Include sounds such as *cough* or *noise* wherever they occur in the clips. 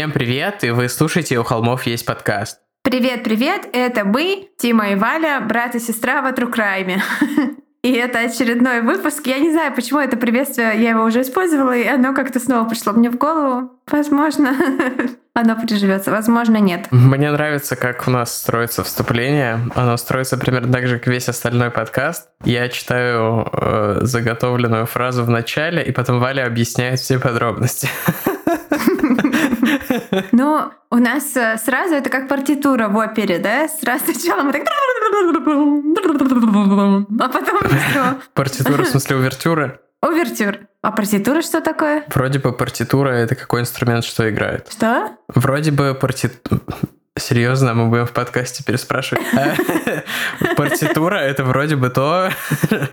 Всем привет, и вы слушаете «У холмов есть подкаст». Привет-привет, это мы, Тима и Валя, брат и сестра в true crime е. *laughs* И это очередной выпуск. Я не знаю, почему это приветствие, я его уже использовала, и оно как-то снова пришло мне в голову. Возможно, *laughs* оно приживется, возможно, нет. Мне нравится, как у нас строится вступление. Оно строится примерно так же, как весь остальной подкаст. Я читаю э, заготовленную фразу в начале, и потом Валя объясняет все подробности. *laughs* *laughs* Ну, у нас э, сразу это как партитура в опере, да? Сразу сначала мы так... *laughs* А потом все. *laughs* Партитура, в смысле увертюры? Увертюр. А партитура что такое? Вроде бы партитура — это какой инструмент, что играет. Что? Вроде бы партитура... Серьезно, мы будем в подкасте переспрашивать. *laughs* Партитура — это вроде бы то,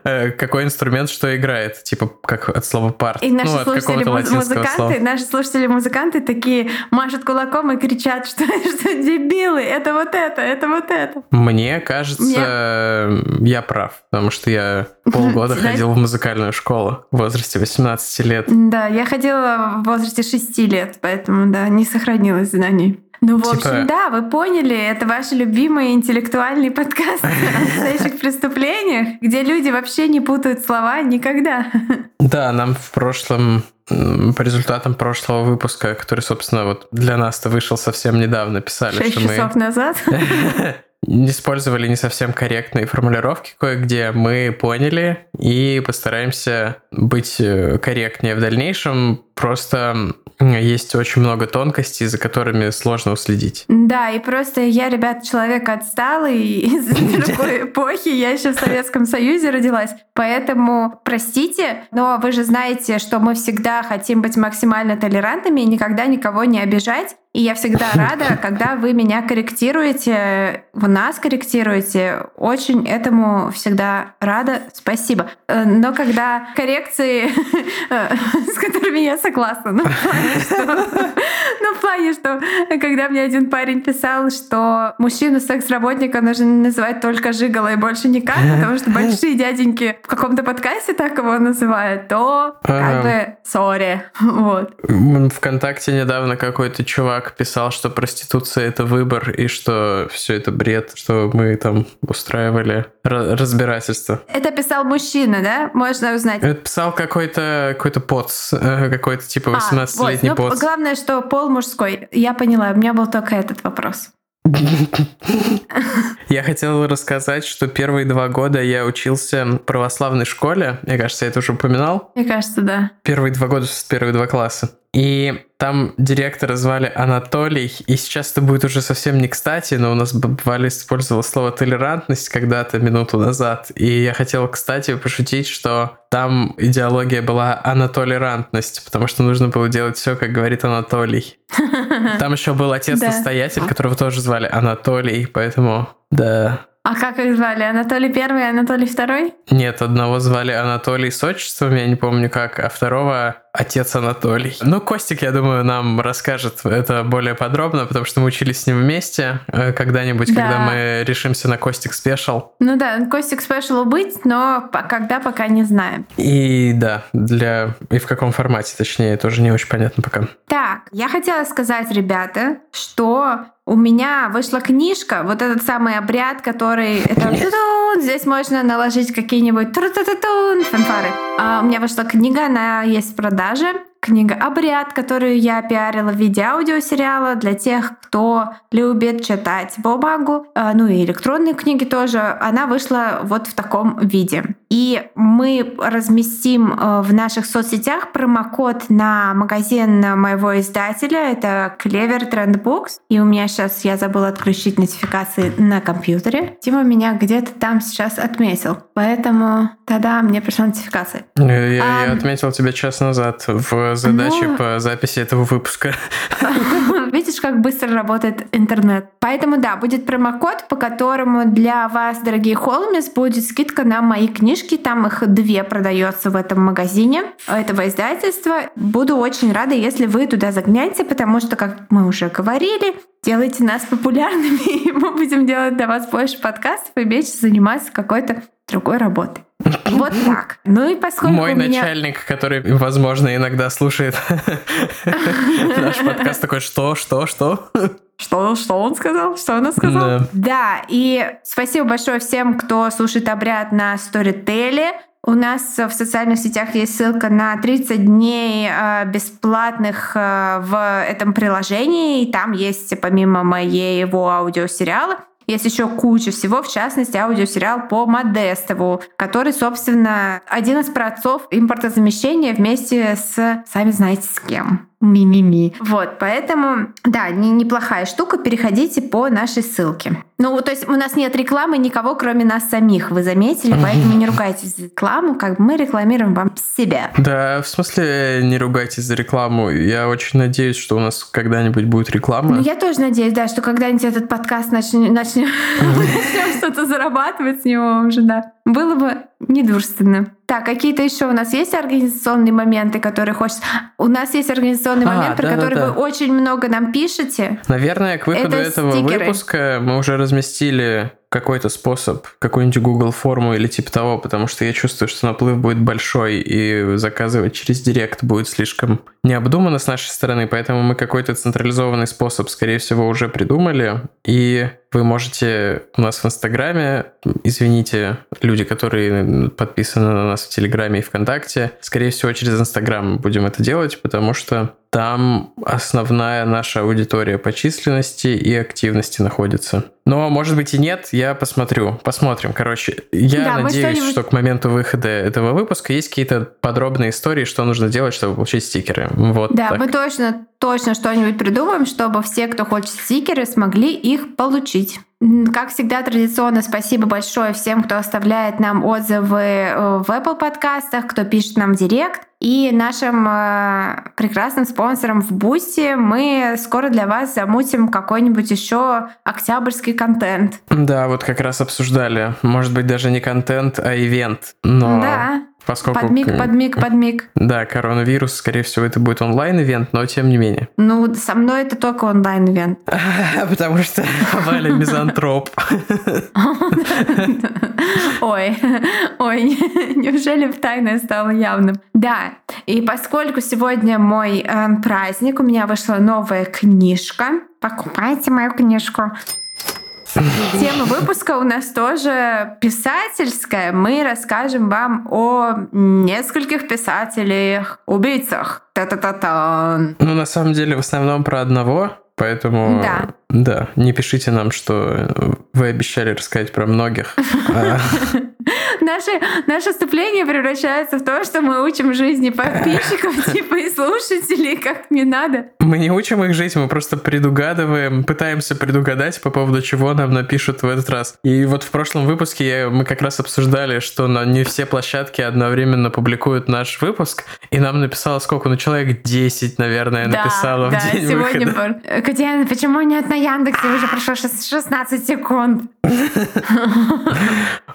какой инструмент что играет. Типа как от слова парт. И наши ну, слушатели музыканты, наши слушатели музыканты такие машут кулаком и кричат, что, *laughs* что дебилы, это вот это, это вот это. Мне кажется, Мне... я прав, потому что я *laughs* полгода ходил в музыкальную школу в возрасте 18 лет. Да, я ходила в возрасте 6 лет, поэтому, да, не сохранилось знаний. Ну, в типа... общем, да, вы поняли, это ваш любимый интеллектуальный подкаст о настоящих *laughs* преступлениях, где люди вообще не путают слова никогда. Да, нам в прошлом по результатам прошлого выпуска, который, собственно, вот для нас-то вышел совсем недавно, писали, Шесть что мы... часов назад? *laughs* использовали не совсем корректные формулировки кое-где, мы поняли и постараемся быть э, корректнее в дальнейшем. Просто есть очень много тонкостей, за которыми сложно уследить. Да, и просто я, ребят, человек отсталый *laughs* из другой *laughs* эпохи, я еще в Советском Союзе родилась, поэтому простите, но вы же знаете, что мы всегда хотим быть максимально толерантными и никогда никого не обижать. И я всегда *laughs* рада, когда вы меня корректируете, вы нас корректируете. Очень этому всегда рада. Спасибо. Э, но когда коррекции, *laughs* э, *laughs* с которыми я согласна, ну, ну, в плане, что когда мне один парень писал, что мужчину секс-работника нужно называть только жигало и больше никак, потому что большие дяденьки в каком-то подкасте так его называют, то как бы сори. Вот. Вконтакте недавно какой-то чувак писал, что проституция — это выбор, и что все это бред, что мы там устраивали разбирательство. Это писал мужчина, да? Можно узнать. Это писал какой-то какой-то поц, э, какой-то типа 18-летний а, вот. ну, Главное, что пол мужской. Я поняла, у меня был только этот вопрос. Я хотел рассказать, что первые два года я учился в православной школе. Мне кажется, я это уже упоминал. Мне кажется, да. Первые два года, первые два класса. И там директора звали Анатолий, и сейчас это будет уже совсем не кстати, но у нас Валя использовала слово толерантность когда-то минуту назад, и я хотел, кстати, пошутить, что там идеология была анатолерантность, потому что нужно было делать все, как говорит Анатолий. *laughs* *laughs* Там еще был отец-настоятель, которого тоже звали Анатолий, поэтому да, а как их звали? Анатолий Первый Анатолий Второй? Нет, одного звали Анатолий с отчеством, я не помню как, а второго отец Анатолий. Ну, Костик, я думаю, нам расскажет это более подробно, потому что мы учились с ним вместе э, когда-нибудь, да. когда мы решимся на Костик Спешл. Ну да, Костик Спешл быть, но когда пока не знаем. И да, для... И в каком формате, точнее, тоже не очень понятно пока. Так, я хотела сказать, ребята, что у меня вышла книжка, вот этот самый обряд, который *laughs* это здесь можно наложить какие-нибудь фанфары. А у меня вышла книга, она есть в продаже komentarzem книга «Обряд», которую я пиарила в виде аудиосериала для тех, кто любит читать бумагу, э, ну и электронные книги тоже. Она вышла вот в таком виде. И мы разместим э, в наших соцсетях промокод на магазин моего издателя. Это Clever Trend Books. И у меня сейчас, я забыла отключить нотификации на компьютере. Тима меня где-то там сейчас отметил. Поэтому тогда мне пришла нотификация. Я, я, а, я отметил тебя час назад в задачи ну, по записи этого выпуска. *laughs* Видишь, как быстро работает интернет. Поэтому да, будет промокод, по которому для вас, дорогие холмис, будет скидка на мои книжки. Там их две продается в этом магазине этого издательства. Буду очень рада, если вы туда загнете, потому что, как мы уже говорили, делайте нас популярными, *laughs* и мы будем делать для вас больше подкастов и меньше заниматься какой-то другой работой. Вот так. Ну и поскольку Мой меня... начальник, который, возможно, иногда слушает *laughs* наш подкаст, такой, что, что, что? Что, что он сказал? Что она сказала? Да. да, и спасибо большое всем, кто слушает обряд на Storytel. У нас в социальных сетях есть ссылка на 30 дней э, бесплатных э, в этом приложении. И там есть, помимо моего аудиосериала, есть еще куча всего, в частности, аудиосериал по Модестову, который, собственно, один из праотцов импортозамещения вместе с, сами знаете, с кем. Ми-ми-ми. Вот, поэтому, да, не, неплохая штука. Переходите по нашей ссылке. Ну, то есть у нас нет рекламы никого, кроме нас самих, вы заметили, поэтому не ругайтесь за рекламу, как бы мы рекламируем вам себя. Да, в смысле не ругайтесь за рекламу. Я очень надеюсь, что у нас когда-нибудь будет реклама. Ну, я тоже надеюсь, да, что когда-нибудь этот подкаст начнем, начнем *laughs* что-то зарабатывать с него уже, да. Было бы недурственно. Так, какие-то еще у нас есть организационные моменты, которые хочется... У нас есть организационный а, момент, про да, который да, да. вы очень много нам пишете. Наверное, к выходу Это этого стикеры. выпуска мы уже разместили какой-то способ, какую-нибудь Google форму или типа того, потому что я чувствую, что наплыв будет большой, и заказывать через Директ будет слишком необдуманно с нашей стороны, поэтому мы какой-то централизованный способ, скорее всего, уже придумали, и вы можете у нас в Инстаграме, извините, люди, которые подписаны на нас в Телеграме и ВКонтакте, скорее всего, через Инстаграм будем это делать, потому что там основная наша аудитория по численности и активности находится. Но, может быть, и нет, я посмотрю. Посмотрим. Короче, я да, надеюсь, что к моменту выхода этого выпуска есть какие-то подробные истории, что нужно делать, чтобы получить стикеры. Вот да, так. мы точно, точно что-нибудь придумаем, чтобы все, кто хочет стикеры, смогли их получить. Как всегда, традиционно спасибо большое всем, кто оставляет нам отзывы э, в Apple подкастах, кто пишет нам в директ. И нашим э, прекрасным спонсором в Boosty мы скоро для вас замутим какой-нибудь еще октябрьский контент. Да, вот как раз обсуждали. Может быть, даже не контент, а ивент. Но... Да. Поскольку... Подмиг, подмиг, подмиг. Да, коронавирус, скорее всего, это будет онлайн-ивент, но тем не менее. Ну, со мной это только онлайн-ивент. *laughs* Потому что *laughs* Валя мизантроп. *laughs* Ой, ой, неужели тайное стало явным? Да, и поскольку сегодня мой э, праздник, у меня вышла новая книжка. Покупайте мою книжку. *clears throat* Тема выпуска у нас тоже писательская. Мы расскажем вам о нескольких писателях-убийцах. Та-та-та-та. Ну, на самом деле, в основном про одного. Поэтому, да. да, не пишите нам, что вы обещали рассказать про многих. *laughs* *laughs* Наше, наше вступление превращается в то, что мы учим жизни подписчиков, *laughs* типа и слушателей, как не надо. Мы не учим их жить, мы просто предугадываем, пытаемся предугадать, по поводу чего нам напишут в этот раз. И вот в прошлом выпуске мы как раз обсуждали, что на не все площадки одновременно публикуют наш выпуск, и нам написало сколько? Ну, человек 10, наверное, да, написало да, в день сегодня выхода. Пор... Катя, почему нет на Яндексе? Уже прошло 16 секунд. *laughs*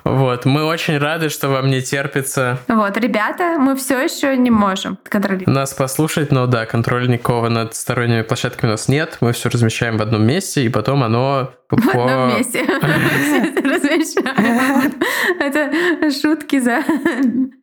Вот, мы очень рады, что вам не терпится. Вот, ребята, мы все еще не можем контролировать. Нас послушать, но да, контроля никакого над сторонними площадками у нас нет. Мы все размещаем в одном месте, и потом оно в одном месте *laughs* размещаем. Это шутки за...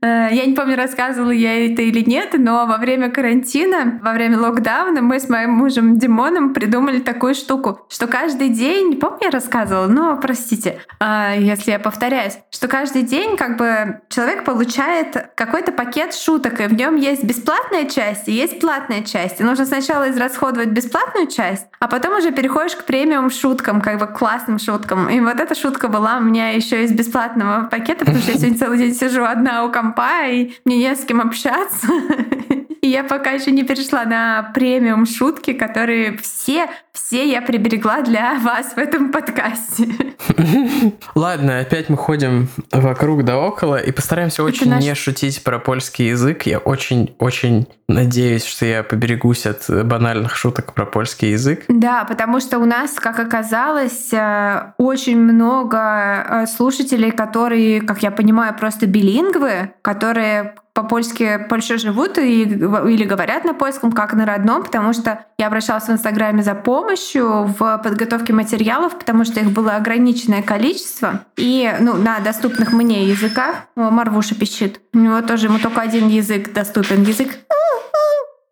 Э, я не помню, рассказывала я это или нет, но во время карантина, во время локдауна мы с моим мужем Димоном придумали такую штуку, что каждый день, помню, я рассказывала, но простите, э, если я повторяюсь, что каждый день как бы человек получает какой-то пакет шуток, и в нем есть бесплатная часть и есть платная часть. И нужно сначала израсходовать бесплатную часть, а потом уже переходишь к премиум шуткам, как бы классным шуткам. И вот эта шутка была у меня еще из бесплатного пакета, потому что я сегодня целый день сижу одна у компа, и мне не с кем общаться. *laughs* И я пока еще не перешла на премиум шутки, которые все, все я приберегла для вас в этом подкасте. *laughs* Ладно, опять мы ходим вокруг да около и постараемся очень наш... не шутить про польский язык. Я очень-очень надеюсь, что я поберегусь от банальных шуток про польский язык. Да, потому что у нас, как оказалось, осталось э, очень много э, слушателей, которые, как я понимаю, просто билингвы, которые по-польски Польше живут и, или говорят на польском, как на родном, потому что я обращалась в Инстаграме за помощью в подготовке материалов, потому что их было ограниченное количество. И ну, на доступных мне языках Марвуша пищит. У него тоже ему только один язык доступен. Язык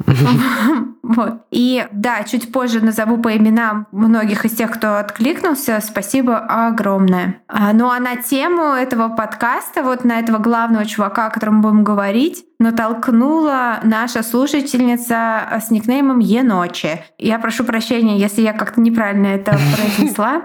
*laughs* вот. И да, чуть позже назову по именам многих из тех, кто откликнулся. Спасибо огромное. А, ну а на тему этого подкаста, вот на этого главного чувака, о котором будем говорить, натолкнула наша слушательница с никнеймом Еночи. Я прошу прощения, если я как-то неправильно это *laughs* произнесла.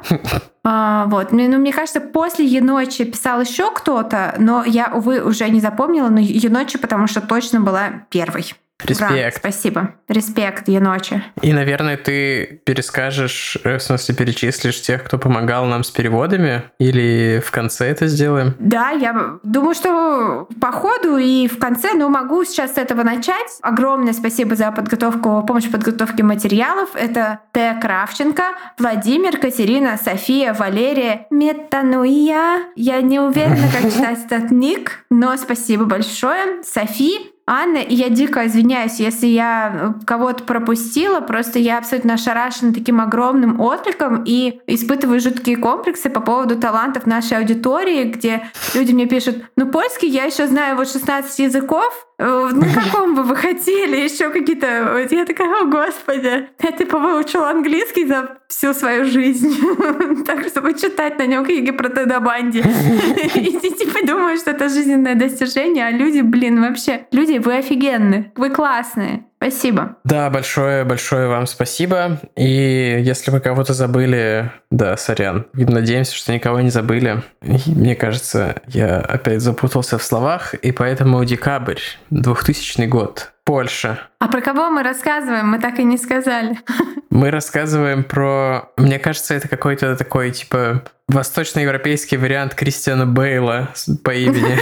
А, вот. Ну, мне кажется, после Еночи писал еще кто-то, но я, увы, уже не запомнила, но Еночи, потому что точно была первой. Респект. Ура, спасибо. Респект, Еночи. И, наверное, ты перескажешь, э, в смысле, перечислишь тех, кто помогал нам с переводами? Или в конце это сделаем? Да, я думаю, что по ходу и в конце, но могу сейчас с этого начать. Огромное спасибо за подготовку, помощь в подготовке материалов. Это Т. Кравченко, Владимир, Катерина, София, Валерия, Метануя. Я не уверена, как *laughs* читать этот ник, но спасибо большое. Софи, Анна, я дико извиняюсь, если я э, кого-то пропустила, просто я абсолютно ошарашена таким огромным откликом и испытываю жуткие комплексы по поводу талантов нашей аудитории, где люди мне пишут, ну польский я еще знаю вот 16 языков, на каком бы вы хотели еще какие-то... Я такая, о господи, я типа выучила английский за всю свою жизнь. *laughs* так, чтобы читать на нем книги про Теда Банди. *laughs* И типа думаю, что это жизненное достижение, а люди, блин, вообще, люди, вы офигенные, вы классные. Спасибо. Да, большое-большое вам спасибо. И если вы кого-то забыли, да, сорян. Надеемся, что никого не забыли. И мне кажется, я опять запутался в словах, и поэтому декабрь, 2000 год, Польша. А про кого мы рассказываем? Мы так и не сказали. *laughs* Мы рассказываем про... Мне кажется, это какой-то такой, типа, восточноевропейский вариант Кристиана Бейла по имени.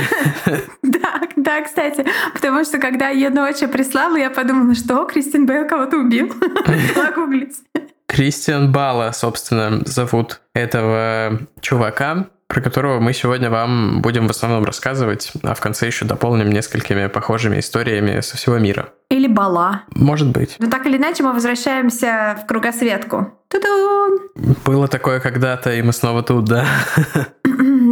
*laughs* Да, да, кстати. Потому что когда я ночью прислала, я подумала, что Кристиан Бейл кого-то убил. *laughs* Начала гуглить. Кристиан Бала, собственно, зовут этого чувака про которого мы сегодня вам будем в основном рассказывать, а в конце еще дополним несколькими похожими историями со всего мира. Или бала. Может быть. Но так или иначе мы возвращаемся в кругосветку. Ту-дун! Было такое когда-то, и мы снова тут, да? *laughs*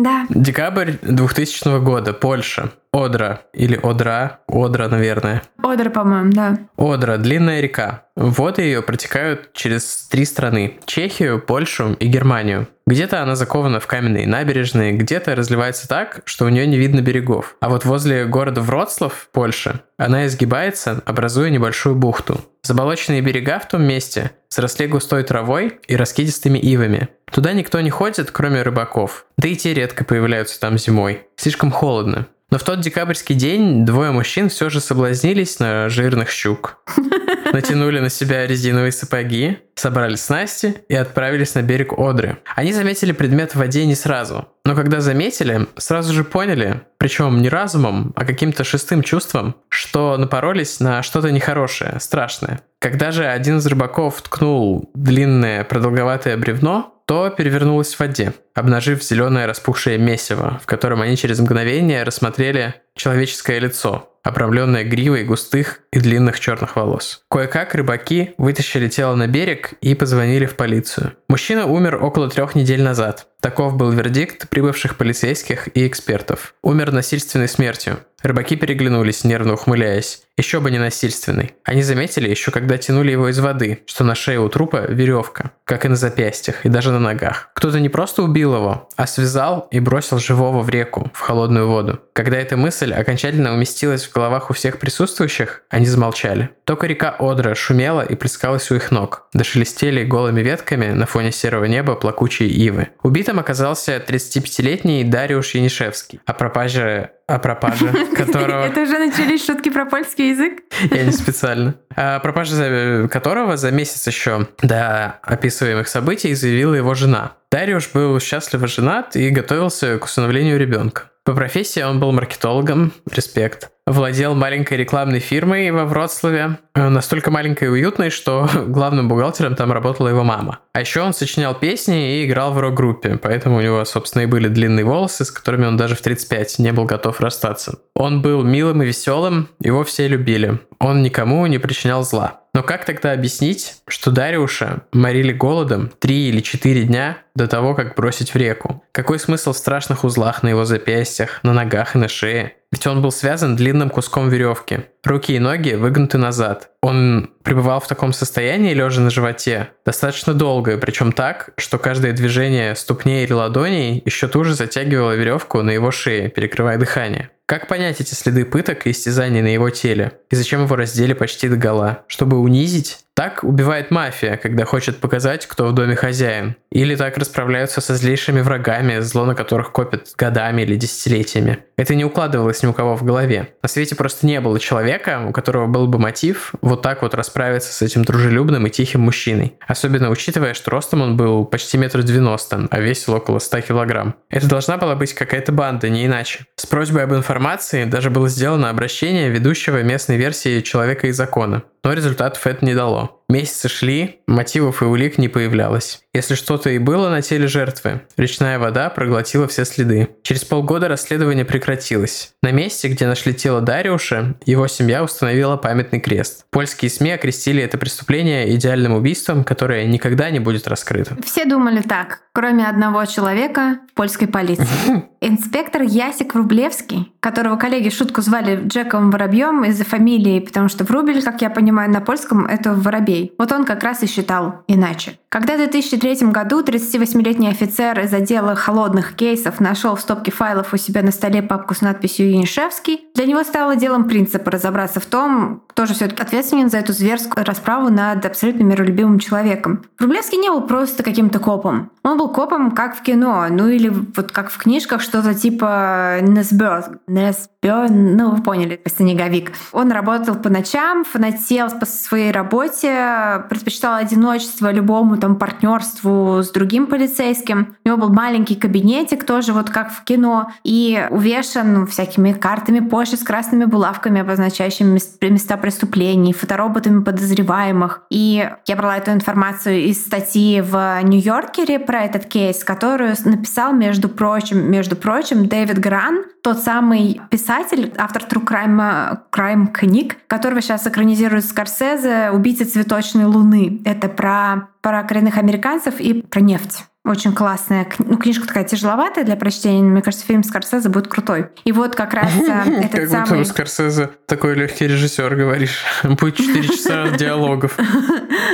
Да. Декабрь 2000 года, Польша. Одра или Одра, Одра, наверное. Одра, по-моему, да. Одра, длинная река. Воды ее протекают через три страны – Чехию, Польшу и Германию. Где-то она закована в каменные набережные, где-то разливается так, что у нее не видно берегов. А вот возле города Вроцлав, Польша, она изгибается, образуя небольшую бухту. Заболоченные берега в том месте сросли густой травой и раскидистыми ивами. Туда никто не ходит, кроме рыбаков. Да и те редко появляются там зимой. Слишком холодно. Но в тот декабрьский день двое мужчин все же соблазнились на жирных щук. *laughs* Натянули на себя резиновые сапоги, собрали снасти и отправились на берег Одры. Они заметили предмет в воде не сразу, но когда заметили, сразу же поняли, причем не разумом, а каким-то шестым чувством, что напоролись на что-то нехорошее, страшное. Когда же один из рыбаков ткнул длинное продолговатое бревно, то перевернулось в воде, обнажив зеленое распухшее месиво, в котором они через мгновение рассмотрели человеческое лицо, обрамленное гривой густых и длинных черных волос. Кое-как рыбаки вытащили тело на берег и позвонили в полицию. Мужчина умер около трех недель назад. Таков был вердикт прибывших полицейских и экспертов. Умер насильственной смертью. Рыбаки переглянулись, нервно ухмыляясь. Еще бы не насильственный. Они заметили еще, когда тянули его из воды, что на шее у трупа веревка, как и на запястьях, и даже на ногах. Кто-то не просто убил его, а связал и бросил живого в реку, в холодную воду. Когда эта мысль окончательно уместилась в головах у всех присутствующих, они замолчали. Только река Одра шумела и плескалась у их ног. Дошелестели голыми ветками на фоне серого неба плакучие ивы. Убитым оказался 35-летний Дариуш Янишевский. О пропаже о пропаже, *laughs* которого... Это уже начались шутки про польский язык? Я не *laughs* специально. О пропаже которого за месяц еще до описываемых событий заявила его жена. Дариуш был счастливо женат и готовился к усыновлению ребенка. По профессии он был маркетологом, респект. Владел маленькой рекламной фирмой во Вроцлаве, э, настолько маленькой и уютной, что *laughs* главным бухгалтером там работала его мама. А еще он сочинял песни и играл в рок-группе, поэтому у него, собственно, и были длинные волосы, с которыми он даже в 35 не был готов расстаться. Он был милым и веселым, его все любили. Он никому не причинял зла. Но как тогда объяснить, что Дариуша морили голодом три или четыре дня до того, как бросить в реку? Какой смысл в страшных узлах на его запястьях, на ногах и на шее? Ведь он был связан длинным куском веревки. Руки и ноги выгнуты назад. Он пребывал в таком состоянии, лежа на животе, достаточно долго, причем так, что каждое движение ступней или ладоней еще туже затягивало веревку на его шее, перекрывая дыхание. Как понять эти следы пыток и истязаний на его теле? И зачем его раздели почти до гола? Чтобы унизить? Так убивает мафия, когда хочет показать, кто в доме хозяин. Или так расправляются со злейшими врагами, зло на которых копят годами или десятилетиями. Это не укладывалось ни у кого в голове. На свете просто не было человека, у которого был бы мотив вот так вот расправиться с этим дружелюбным и тихим мужчиной. Особенно учитывая, что ростом он был почти метр девяносто, а весил около 100 килограмм. Это должна была быть какая-то банда, не иначе. С просьбой об информации даже было сделано обращение ведущего местной версии «Человека и закона». Но результатов это не дало. Месяцы шли, мотивов и улик не появлялось. Если что-то и было на теле жертвы, речная вода проглотила все следы. Через полгода расследование прекратилось. На месте, где нашли тело Дариуша, его семья установила памятный крест. Польские СМИ окрестили это преступление идеальным убийством, которое никогда не будет раскрыто. Все думали так, кроме одного человека в польской полиции. *laughs* Инспектор Ясик Врублевский, которого коллеги шутку звали Джеком Воробьем из-за фамилии, потому что Врубель, как я понимаю, на польском это воробей. Вот он как раз и считал иначе. Когда в 2003 году 38-летний офицер из отдела холодных кейсов нашел в стопке файлов у себя на столе папку с надписью «Янишевский», для него стало делом принципа разобраться в том, кто же все-таки ответственен за эту зверскую расправу над абсолютно миролюбивым человеком. Врублевский не был просто каким-то копом. Он был копом как в кино, ну или вот как в книжках что-то типа Несбер. Несбер, ну вы поняли, снеговик. Он работал по ночам, фанател по своей работе, предпочитал одиночество любому там партнерству с другим полицейским. У него был маленький кабинетик тоже вот как в кино и увешан всякими картами Польши с красными булавками, обозначающими места преступлений, фотороботами подозреваемых. И я брала эту информацию из статьи в Нью-Йоркере про этот кейс, которую написал, между прочим, между прочим, Дэвид Гран, тот самый писатель, автор True Crime, Crime книг, которого сейчас экранизирует Скорсезе «Убийца цветочной луны». Это про, про коренных американцев и про нефть. Очень классная. Ну, книжка такая тяжеловатая для прочтения. Мне кажется, фильм Скорсезе будет крутой. И вот как раз э, *laughs* этот самый... Как будто Скорсезе такой легкий режиссер, говоришь. *laughs* Будет 4 часа диалогов. *laughs*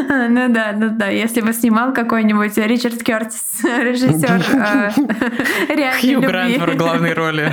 Ну да, ну да. Если бы снимал какой-нибудь Ричард Кертис, режиссер э, реальной Хью Грант в главной роли.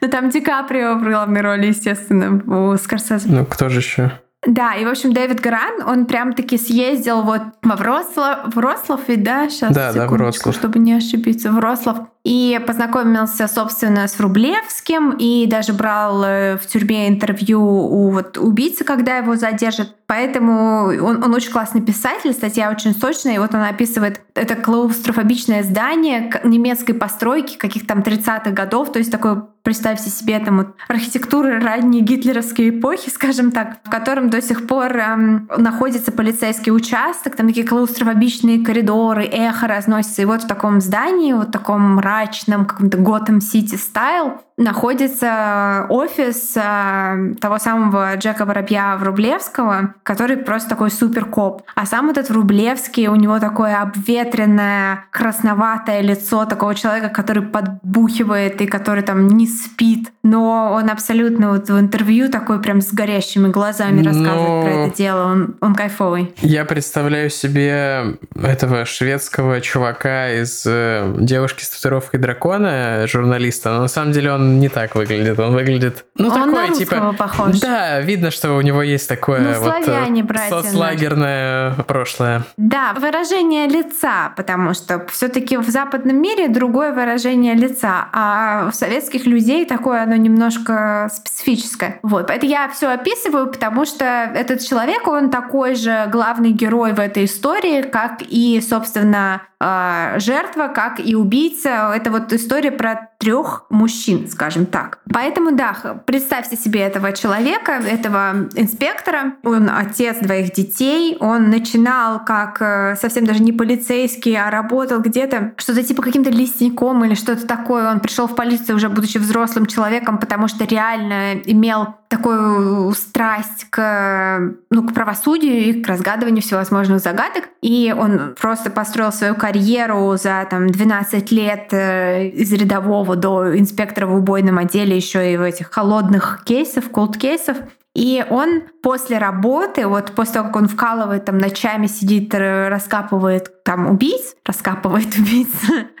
Ну там Ди Каприо в главной роли, естественно, у Скорсезе. Ну кто же еще? Да, и, в общем, Дэвид Гран, он прям-таки съездил вот во Вроцлав, Вроцлав, и да, сейчас, да, да, Вроцлав. чтобы не ошибиться, Вроцлав. И познакомился, собственно, с Рублевским, и даже брал э, в тюрьме интервью у вот убийцы, когда его задержат. Поэтому он, он очень классный писатель, статья очень сочная, и вот он описывает это клаустрофобичное здание немецкой постройки, каких там 30-х годов, то есть такое представьте себе там вот архитектуры ранней гитлеровской эпохи, скажем так, в котором до сих пор эм, находится полицейский участок, там такие клаустрофобичные коридоры, эхо разносится. И вот в таком здании, вот таком мрачном, каком-то Готэм Сити стайл, находится офис э, того самого Джека Воробья Врублевского, который просто такой супер коп. А сам этот Врублевский, у него такое обветренное, красноватое лицо такого человека, который подбухивает и который там не спит. Но он абсолютно вот в интервью такой прям с горящими глазами рассказывает Но... про это дело. Он, он кайфовый. Я представляю себе этого шведского чувака из э, «Девушки с татуировкой дракона», журналиста, но на самом деле он не так выглядит. Он выглядит, ну, он такой, на типа... похож. Да, видно, что у него есть такое ну, вот э, славяне, братья, соцлагерное прошлое. Да, выражение лица, потому что все-таки в западном мире другое выражение лица, а у советских людей такое оно немножко специфическое. Вот, это я все описываю, потому что этот человек, он такой же главный герой в этой истории, как и, собственно, а, жертва, как и убийца. Это вот история про трех мужчин, скажем так. Поэтому, да, представьте себе этого человека, этого инспектора. Он отец двоих детей. Он начинал как э, совсем даже не полицейский, а работал где-то что-то типа каким-то лесником или что-то такое. Он пришел в полицию уже будучи взрослым человеком, потому что реально имел такую страсть к, ну, к правосудию и к разгадыванию всевозможных загадок. И он просто построил свою карьеру за там, 12 лет э, из рядового до инспектора в убойном отделе, еще и в этих холодных кейсов, колд-кейсов. И он после работы, вот после того, как он вкалывает, там ночами сидит, раскапывает там убийц, раскапывает *laughs* убийц,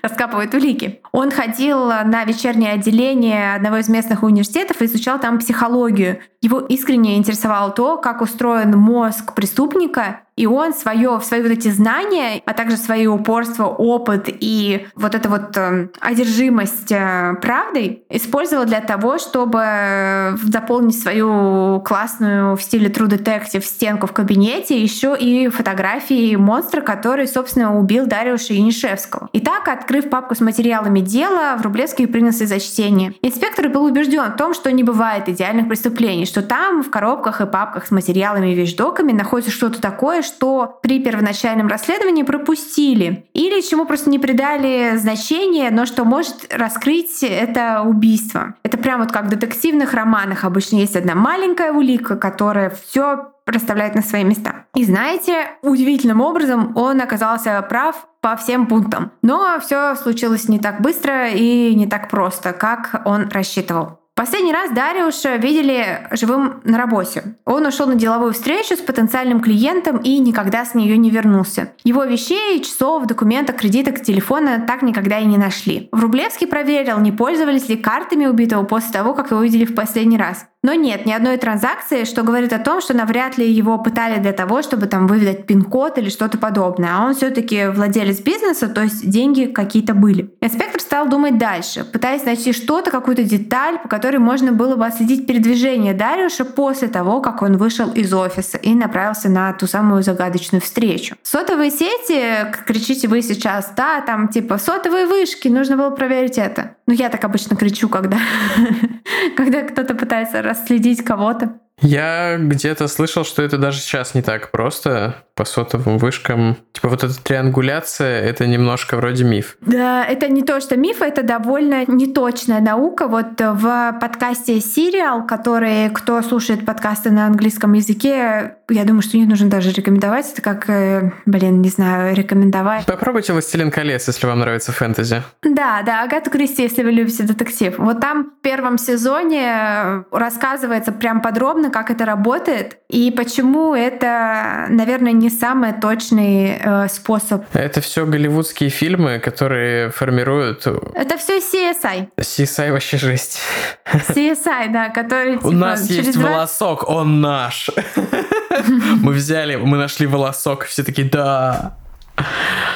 раскапывает улики. Он ходил на вечернее отделение одного из местных университетов и изучал там психологию. Его искренне интересовало то, как устроен мозг преступника, и он свое, свои вот эти знания, а также свое упорство, опыт и вот эта вот э, одержимость э, правдой использовал для того, чтобы заполнить свою классную в стиле True Detective стенку в кабинете еще и фотографии монстра, который, собственно, убил Дариуша Янишевского. Итак, открыв папку с материалами дела, Врублевский принялся за чтение. Инспектор был убежден в том, что не бывает идеальных преступлений, что там в коробках и папках с материалами и вещдоками находится что-то такое, что при первоначальном расследовании пропустили или чему просто не придали значения, но что может раскрыть это убийство. Это прям вот как в детективных романах обычно есть одна маленькая улика, которая все расставляет на свои места. И знаете, удивительным образом он оказался прав по всем пунктам. Но все случилось не так быстро и не так просто, как он рассчитывал. Последний раз Дариуша видели живым на работе. Он ушел на деловую встречу с потенциальным клиентом и никогда с нее не вернулся. Его вещей, часов, документов, кредиток, телефона так никогда и не нашли. Врублевский проверил, не пользовались ли картами убитого после того, как его видели в последний раз. Но нет ни одной транзакции, что говорит о том, что навряд ли его пытали для того, чтобы там выведать пин-код или что-то подобное. А он все-таки владелец бизнеса, то есть деньги какие-то были. Инспектор стал думать дальше, пытаясь найти что-то, какую-то деталь, по которой можно было бы отследить передвижение Дариуша после того, как он вышел из офиса и направился на ту самую загадочную встречу. Сотовые сети, кричите вы сейчас, да, там типа сотовые вышки, нужно было проверить это. Ну, я так обычно кричу, когда, *laughs* когда кто-то пытается расследить кого-то. Я где-то слышал, что это даже сейчас не так просто по сотовым вышкам. Типа вот эта триангуляция, это немножко вроде миф. Да, это не то, что миф, это довольно неточная наука. Вот в подкасте Serial, который, кто слушает подкасты на английском языке, я думаю, что не нужно даже рекомендовать. Это как, э, блин, не знаю, рекомендовать. Попробуйте «Властелин колец», если вам нравится фэнтези. Да, да, Агату Кристи, если вы любите детектив. Вот там в первом сезоне рассказывается прям подробно, как это работает и почему это, наверное, не самый точный э, способ. Это все голливудские фильмы, которые формируют... Это все CSI. CSI вообще жесть. CSI, да, который... У типа, нас есть волосок, он наш. *laughs* Мы взяли, мы нашли волосок, все таки да.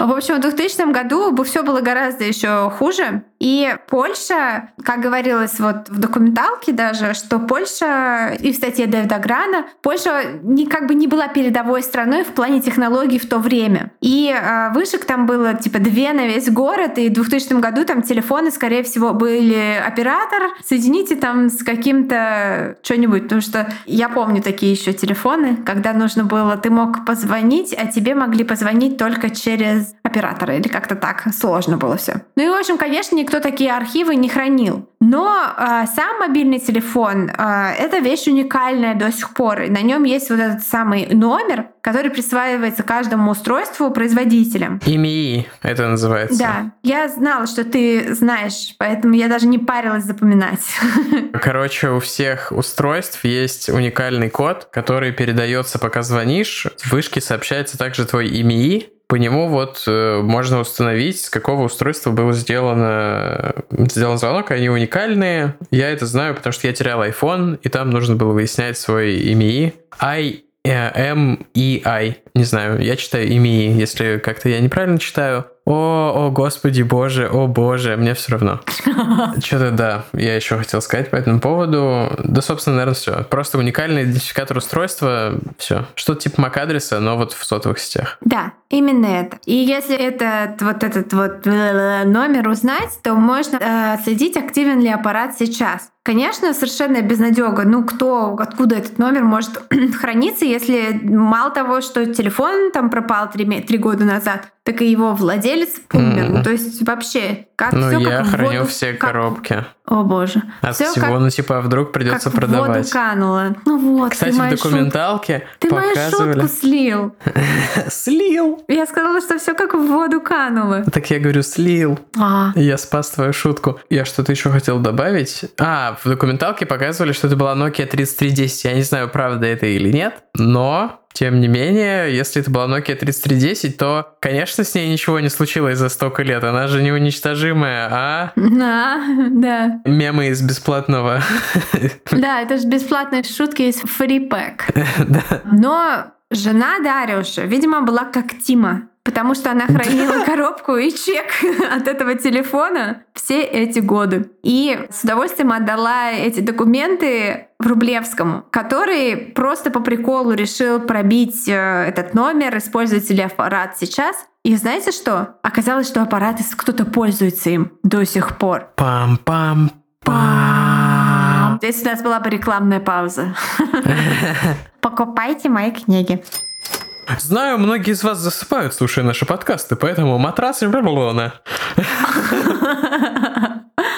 В общем, в 2000 году бы все было гораздо еще хуже. И Польша, как говорилось вот в документалке даже, что Польша, и в статье Дэвида Грана, Польша не, как бы не была передовой страной в плане технологий в то время. И э, вышек там было типа две на весь город, и в 2000 году там телефоны, скорее всего, были оператор, соедините там с каким-то что-нибудь, потому что я помню такие еще телефоны, когда нужно было, ты мог позвонить, а тебе могли позвонить только через оператора, или как-то так сложно было все. Ну и, в общем, конечно, никто такие архивы не хранил. Но э, сам мобильный телефон э, это вещь уникальная до сих пор. И на нем есть вот этот самый номер, который присваивается каждому устройству производителем. ИМИ это называется. Да. Я знала, что ты знаешь, поэтому я даже не парилась запоминать. *laughs* Короче, у всех устройств есть уникальный код, который передается, пока звонишь. В вышке сообщается также твой ИМИ, по нему вот э, можно установить, с какого устройства был сделано, сделан звонок. Они уникальные. Я это знаю, потому что я терял iPhone, и там нужно было выяснять свой IMEI. I M E I. Не знаю, я читаю IMEI, если как-то я неправильно читаю. О, о, господи, боже, о, боже, мне все равно. *laughs* Что-то да, я еще хотел сказать по этому поводу. Да, собственно, наверное, все. Просто уникальный идентификатор устройства, все. Что-то типа MAC-адреса, но вот в сотовых сетях. Да, именно это. И если этот вот этот вот номер узнать, то можно э, следить, активен ли аппарат сейчас. Конечно, совершенно безнадега. Ну, кто, откуда этот номер может *clears throat* храниться, если мало того, что телефон там пропал три, три года назад, так и его владелец умер. Mm-hmm. Ну, то есть вообще, как ну, все я как храню воду, все как... коробки. О боже. От всё всего, как, ну типа, а вдруг придется как продавать. Воду кануло. Ну вот, Кстати, в документалке. Ты показывали... мою шутку слил. *laughs* Слил. Я сказала, что все как в воду кануло. Так я говорю, слил. А. Я спас твою шутку. Я что-то еще хотел добавить. А, в документалке показывали, что это была Nokia 3310. Я не знаю, правда это или нет, но тем не менее, если это была Nokia 3310, то, конечно, с ней ничего не случилось за столько лет. Она же неуничтожимая, а? Да, да. Мемы из бесплатного. *laughs* Да, это же бесплатные шутки из фрипэк. *laughs* Но жена Дариуша, видимо, была как Тима потому что она хранила *laughs* коробку и чек *laughs* от этого телефона все эти годы. И с удовольствием отдала эти документы Врублевскому, который просто по приколу решил пробить э, этот номер, используется ли аппарат сейчас. И знаете что? Оказалось, что аппарат кто-то пользуется им до сих пор. Пам-пам. Пам. Здесь у нас была бы рекламная пауза. *laughs* Покупайте мои книги. Знаю, многие из вас засыпают, слушая наши подкасты, поэтому матрас Вавилона.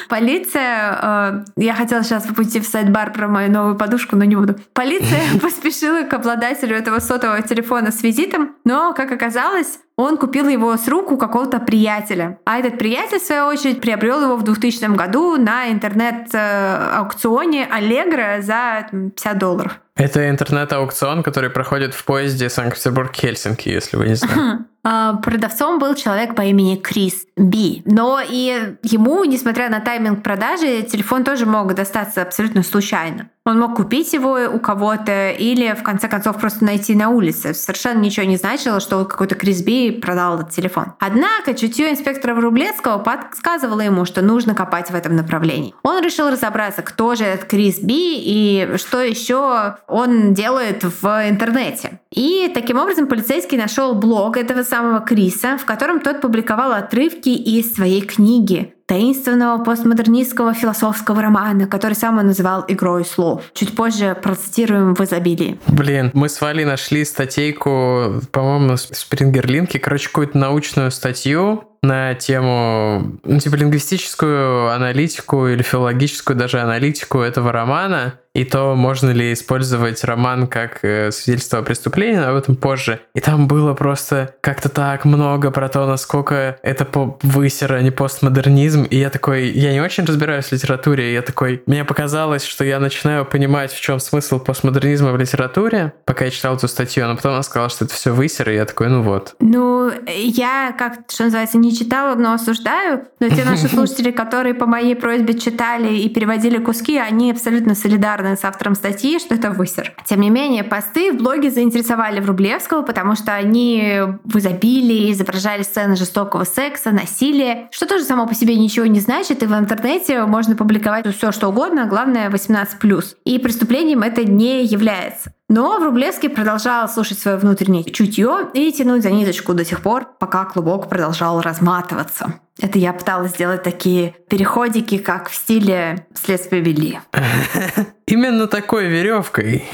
Полиция, э, я хотела сейчас пойти в сайт-бар про мою новую подушку, но не буду. Полиция *laughs* поспешила к обладателю этого сотового телефона с визитом, но, как оказалось, он купил его с рук у какого-то приятеля. А этот приятель, в свою очередь, приобрел его в 2000 году на интернет-аукционе Allegro за 50 долларов. Это интернет-аукцион, который проходит в поезде Санкт-Петербург-Хельсинки, если вы не *laughs* знаете. А, продавцом был человек по имени Крис Би. Но и ему, несмотря на тайминг продажи, телефон тоже мог достаться абсолютно случайно. Он мог купить его у кого-то или, в конце концов, просто найти на улице. Совершенно ничего не значило, что какой-то Крис Би продал этот телефон. Однако чутье инспектора Врублевского подсказывало ему, что нужно копать в этом направлении. Он решил разобраться, кто же этот Крис Би и что еще он делает в интернете. И таким образом полицейский нашел блог этого самого Криса, в котором тот публиковал отрывки из своей книги таинственного постмодернистского философского романа, который сам он называл «Игрой слов». Чуть позже процитируем в изобилии. Блин, мы с Валей нашли статейку, по-моему, в Спрингерлинке, короче, какую-то научную статью на тему, ну, типа, лингвистическую аналитику или филологическую даже аналитику этого романа, и то, можно ли использовать роман как э, свидетельство о преступлении, но об этом позже. И там было просто как-то так много про то, насколько это высер, а не постмодернизм. И я такой, я не очень разбираюсь в литературе, и я такой, мне показалось, что я начинаю понимать, в чем смысл постмодернизма в литературе, пока я читал эту статью, но потом она сказала, что это все высер, и я такой, ну вот. Ну, я, как, что называется, не читала, но осуждаю, но те наши *laughs* слушатели, которые по моей просьбе читали и переводили куски, они абсолютно солидарны с автором статьи, что это высер. Тем не менее, посты в блоге заинтересовали Врублевского, потому что они в изобилии изображали сцены жестокого секса, насилия, что тоже само по себе ничего не значит, и в интернете можно публиковать все, что угодно, главное 18+. И преступлением это не является. Но Врублевский продолжал слушать свое внутреннее чутье и тянуть за ниточку до тех пор, пока клубок продолжал разматываться. Это я пыталась сделать такие переходики, как в стиле следствия вели. *laughs* Именно такой веревкой.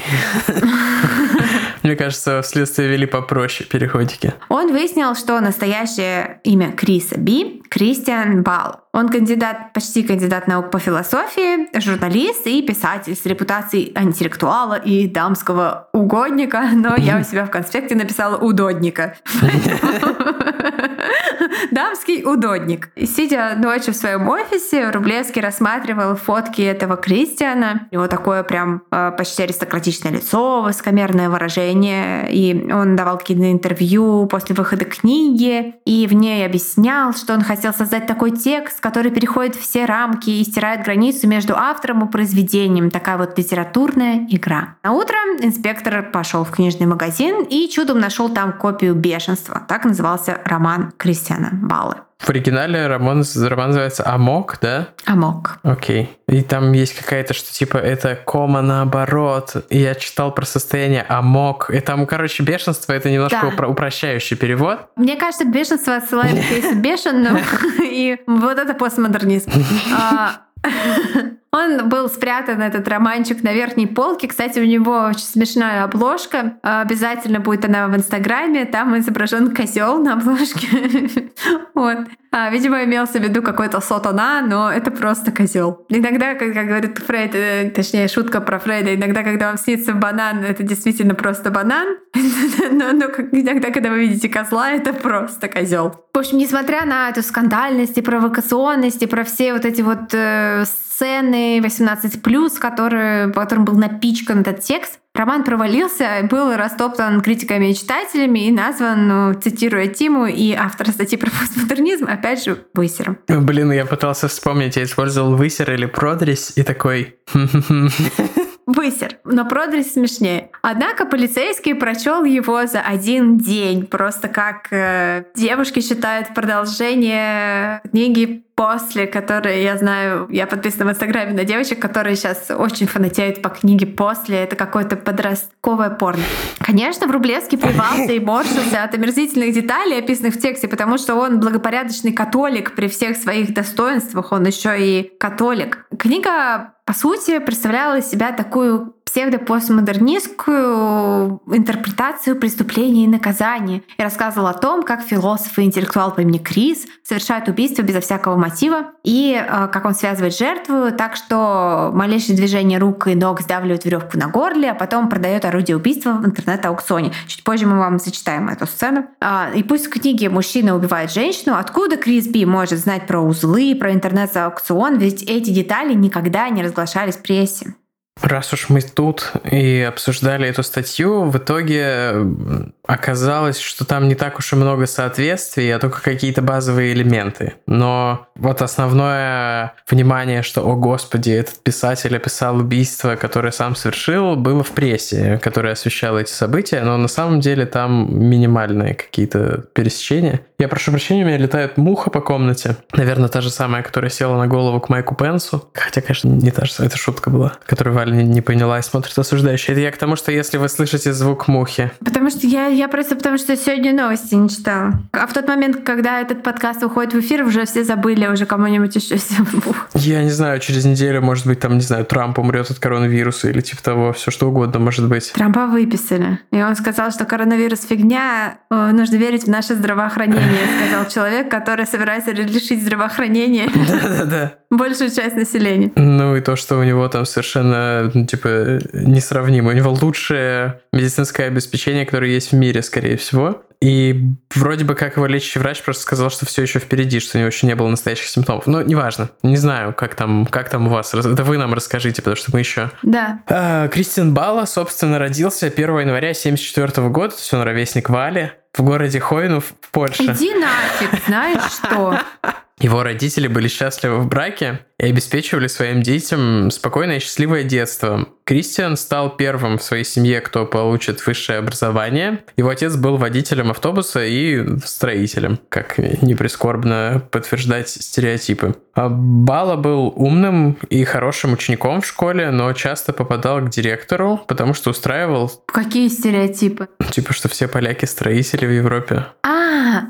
*laughs* Мне кажется, следствие вели попроще переходики. Он выяснил, что настоящее имя Криса Би — Кристиан Бал. Он кандидат, почти кандидат наук по философии, журналист и писатель с репутацией интеллектуала и дамского угодника, но я у *laughs* себя в конспекте написала удодника. *laughs* *laughs* Дамский удодник. Сидя ночью в своем офисе, Рублевский рассматривал фотки этого Кристиана. Его такое прям э, почти аристократичное лицо, высокомерное выражение. И он давал какие-то интервью после выхода книги. И в ней объяснял, что он хотел создать такой текст, который переходит все рамки и стирает границу между автором и произведением. Такая вот литературная игра. На утро инспектор пошел в книжный магазин и чудом нашел там копию бешенства. Так назывался роман Кристиана Кристиана Баллы. В оригинале роман, роман называется «Амок», да? Амок. Окей. И там есть какая-то, что типа это кома наоборот. И я читал про состояние амок. И там, короче, бешенство это немножко Да. упро- упрощающий перевод. Мне кажется, бешенство отсылает к Бешену, *laughs* и вот это постмодернизм. *laughs* *laughs* Он был спрятан, этот романчик, на верхней полке. Кстати, у него очень смешная обложка. Обязательно будет она в Инстаграме. Там изображен козел на обложке. *laughs* Вот. А, Видимо, имелся в виду какой-то сотана, но это просто козел. Иногда, как, как говорит Фрейд, э, точнее, шутка про Фрейда, иногда, когда вам снится банан, это действительно просто банан. *laughs* Но, но как- иногда, когда вы видите козла, это просто козел. В общем, несмотря на эту скандальность и провокационность, и про все вот эти вот э, сцены 18+, которые, которым был напичкан этот текст, роман провалился, был растоптан критиками и читателями и назван, ну, цитируя Тиму и автора статьи про постмодернизм, опять же, высером. Блин, я пытался вспомнить, я использовал высер или продресь, и такой... *laughs* Высер, но продресь смешнее. Однако полицейский прочел его за один день, просто как э, девушки считают продолжение книги после, которые, я знаю, я подписана в Инстаграме на девочек, которые сейчас очень фанатеют по книге после. Это какое-то подростковое порно. Конечно, Врублевский плевался и морщился от омерзительных деталей, описанных в тексте, потому что он благопорядочный католик при всех своих достоинствах, он еще и католик. Книга по сути, представляла из себя такую псевдопостмодернистскую интерпретацию преступления и наказания и рассказывала о том, как философ и интеллектуал по имени Крис совершает убийство безо всякого мотива и э, как он связывает жертву так, что малейшее движение рук и ног сдавливает веревку на горле, а потом продает орудие убийства в интернет-аукционе. Чуть позже мы вам зачитаем эту сцену. А, И пусть в книге мужчина убивает женщину, откуда Крис Би может знать про узлы, про интернет-аукцион, ведь эти детали никогда не разглашались прессе. Раз уж мы тут и обсуждали эту статью, в итоге оказалось, что там не так уж и много соответствий, а только какие-то базовые элементы. Но вот основное внимание, что, о господи, этот писатель описал убийство, которое сам совершил, было в прессе, которая освещала эти события, но на самом деле там минимальные какие-то пересечения. Я прошу прощения, у меня летает муха по комнате. Наверное, та же самая, которая села на голову к Майку Пенсу. Хотя, конечно, не та же, это шутка была, которую Валя не, поняла и смотрит осуждающе. Это я к тому, что если вы слышите звук мухи, Потому что я, я просто потому что сегодня новости не читала. А в тот момент, когда этот подкаст выходит в эфир, уже все забыли, уже кому-нибудь еще бух. я не знаю, через неделю, может быть, там, не знаю, Трамп умрет от коронавируса или типа того, все что угодно может быть. Трампа выписали. И он сказал, что коронавирус фигня, э, нужно верить в наше здравоохранение, сказал человек, который собирается лишить здравоохранения *laughs* Да-да-да. Большую часть населения. Ну и то, что у него там совершенно, ну, типа, несравнимо. У него лучшее медицинское обеспечение, которое есть в мире, скорее всего. И вроде бы как его лечащий врач просто сказал, что все еще впереди, что у него еще не было настоящих симптомов. Но неважно. Не знаю, как там, как там у вас. Это вы нам расскажите, потому что мы еще... Да. А, Кристиан Бала, собственно, родился 1 января 1974 года, то есть он ровесник Вали, в городе Хойнов в Польше. Иди нафиг, знаешь что? *laughs* Его родители были счастливы в браке и обеспечивали своим детям спокойное и счастливое детство. Кристиан стал первым в своей семье, кто получит высшее образование. Его отец был водителем автобуса и строителем, как не прискорбно подтверждать стереотипы. А Бала был умным и хорошим учеником в школе, но часто попадал к директору, потому что устраивал, Какие стереотипы? типа, что все поляки строители в Европе. А,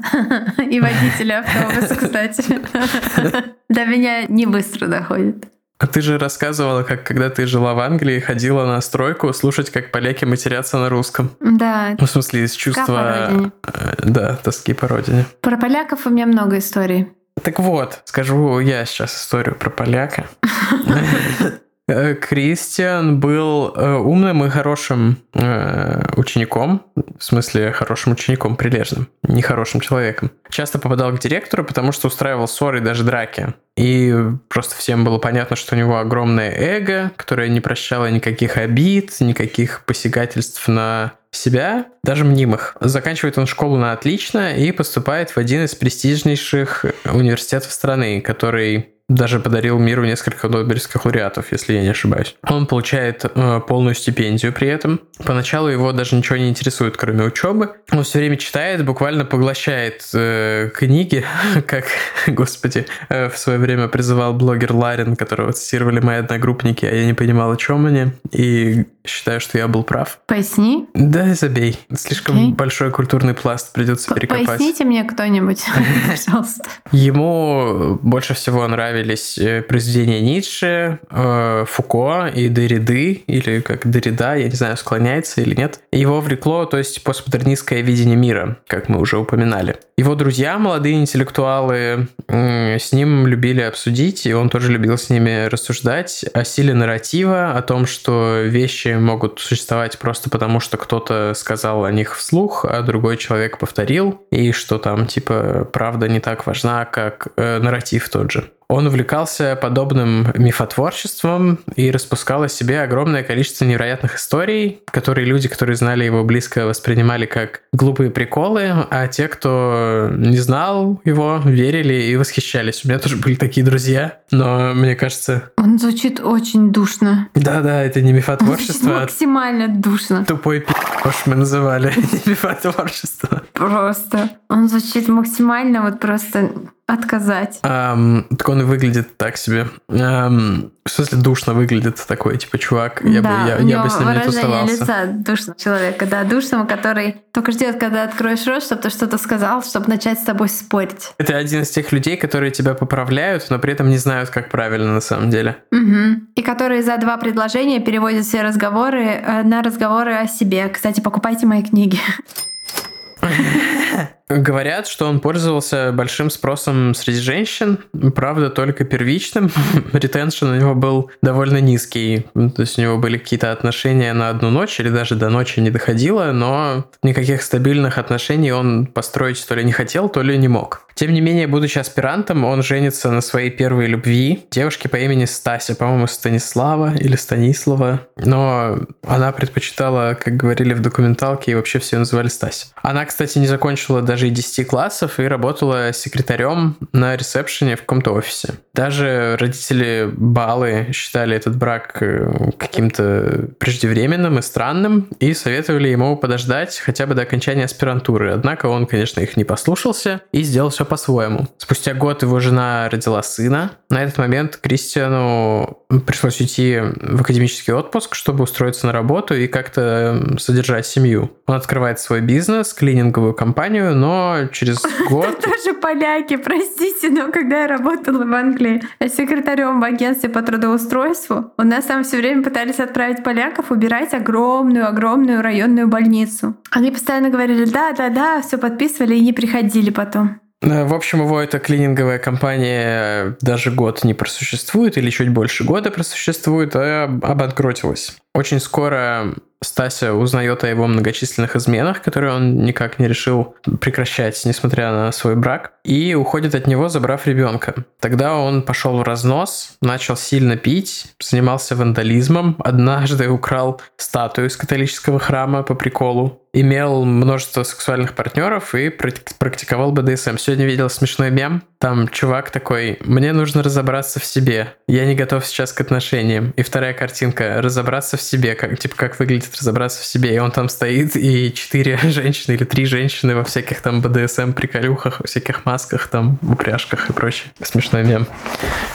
*laughs* и водители автобуса, кстати. *laughs* До меня не быстро доходит. А ты же рассказывала, как когда ты жила в Англии, ходила на стройку слушать, как поляки матерятся на русском. Да, Ну, в смысле, из чувства... э, Да, тоски по родине. про поляков у меня много историй. Так вот, скажу я сейчас историю про поляка. *laughs* Э, Кристиан был э, умным и хорошим э, учеником, в смысле хорошим учеником, прилежным, не хорошим человеком. Часто попадал к директору, потому что устраивал ссоры и даже драки. И просто всем было понятно, что у него огромное эго, которое не прощало никаких обид, никаких посягательств на себя, даже мнимых. Заканчивает он школу на отлично и поступает в один из престижнейших университетов страны, который даже подарил миру несколько нобелевских лауреатов, если я не ошибаюсь. Он получает э, полную стипендию при этом. Поначалу его даже ничего не интересует, кроме учебы. Он все время читает, буквально поглощает э, книги, *laughs* как, господи, э, в свое время призывал блогер Ларин, которого цитировали мои одногруппники, а я не понимал, о чем они, и считаю, что я был прав. Поясни. Да, забей. Слишком okay. большой культурный пласт придется перекопать. Поясните мне кто-нибудь, *laughs* пожалуйста. Ему больше всего нравились э, произведения Ницше, э, Фуко и Дерриды, или как Деррида, я не знаю, склоняется или нет. Его влекло, то есть постмодернистское видение мира, как мы уже упоминали. Его друзья, молодые интеллектуалы, с ним любили обсудить, и он тоже любил с ними рассуждать о силе нарратива, о том, что вещи могут существовать просто потому, что кто-то сказал о них вслух, а другой человек повторил, и что там, типа, правда не так важна, как э, нарратив тот же. Он увлекался подобным мифотворчеством и распускал о себе огромное количество невероятных историй, которые люди, которые знали его близко, воспринимали как глупые приколы, а те, кто не знал его, верили и восхищались. У меня тоже были такие друзья, но мне кажется... Он звучит очень душно. Да-да, это не мифотворчество. А максимально душно. Тупой пи***ш мы называли, *laughs* мифотворчество. Просто. Он звучит максимально вот просто отказать. Um, так он и выглядит так себе. Um, в смысле, душно выглядит такой, типа, чувак, я, да, бы, я, я бы с ним не тусовался. лица душного человека, да, душного, который только ждет, когда откроешь рот, чтобы ты что-то сказал, чтобы начать с тобой спорить. Это один из тех людей, которые тебя поправляют, но при этом не знают, как правильно на самом деле. Угу. И которые за два предложения переводят все разговоры э, на разговоры о себе. Кстати, покупайте мои книги. *laughs* Говорят, что он пользовался большим спросом среди женщин, правда, только первичным. *laughs* Ретеншн у него был довольно низкий. То есть у него были какие-то отношения на одну ночь или даже до ночи не доходило, но никаких стабильных отношений он построить то ли не хотел, то ли не мог. Тем не менее, будучи аспирантом, он женится на своей первой любви, девушке по имени Стася, по-моему, Станислава или Станислава, но она предпочитала, как говорили в документалке, и вообще все называли Стася. Она, кстати, не закончила даже даже и 10 классов и работала секретарем на ресепшене в каком-то офисе. Даже родители Балы считали этот брак э, каким-то преждевременным и странным и советовали ему подождать хотя бы до окончания аспирантуры. Однако он, конечно, их не послушался и сделал все по-своему. Спустя год его жена родила сына. На этот момент Кристиану пришлось уйти в академический отпуск, чтобы устроиться на работу и как-то содержать семью. Он открывает свой бизнес, клининговую компанию, но но через *laughs* год... Тоже поляки, простите, но когда я работала в Англии секретарем в агентстве по трудоустройству, у нас там все время пытались отправить поляков убирать огромную-огромную районную больницу. Они постоянно говорили, да-да-да, все подписывали и не приходили потом. Э, в общем, его эта клининговая компания даже год не просуществует, или чуть больше года просуществует, а обанкротилась. Очень скоро Стася узнает о его многочисленных изменах, которые он никак не решил прекращать, несмотря на свой брак, и уходит от него, забрав ребенка. Тогда он пошел в разнос, начал сильно пить, занимался вандализмом, однажды украл статую из католического храма по приколу, имел множество сексуальных партнеров и практиковал БДСМ. Сегодня видел смешной мем. Там чувак такой, мне нужно разобраться в себе. Я не готов сейчас к отношениям. И вторая картинка, разобраться в себе, как, типа, как выглядит разобраться в себе. И он там стоит, и четыре *laughs* женщины или три женщины во всяких там БДСМ приколюхах, во всяких масках, там, упряжках и прочее. Смешной мем.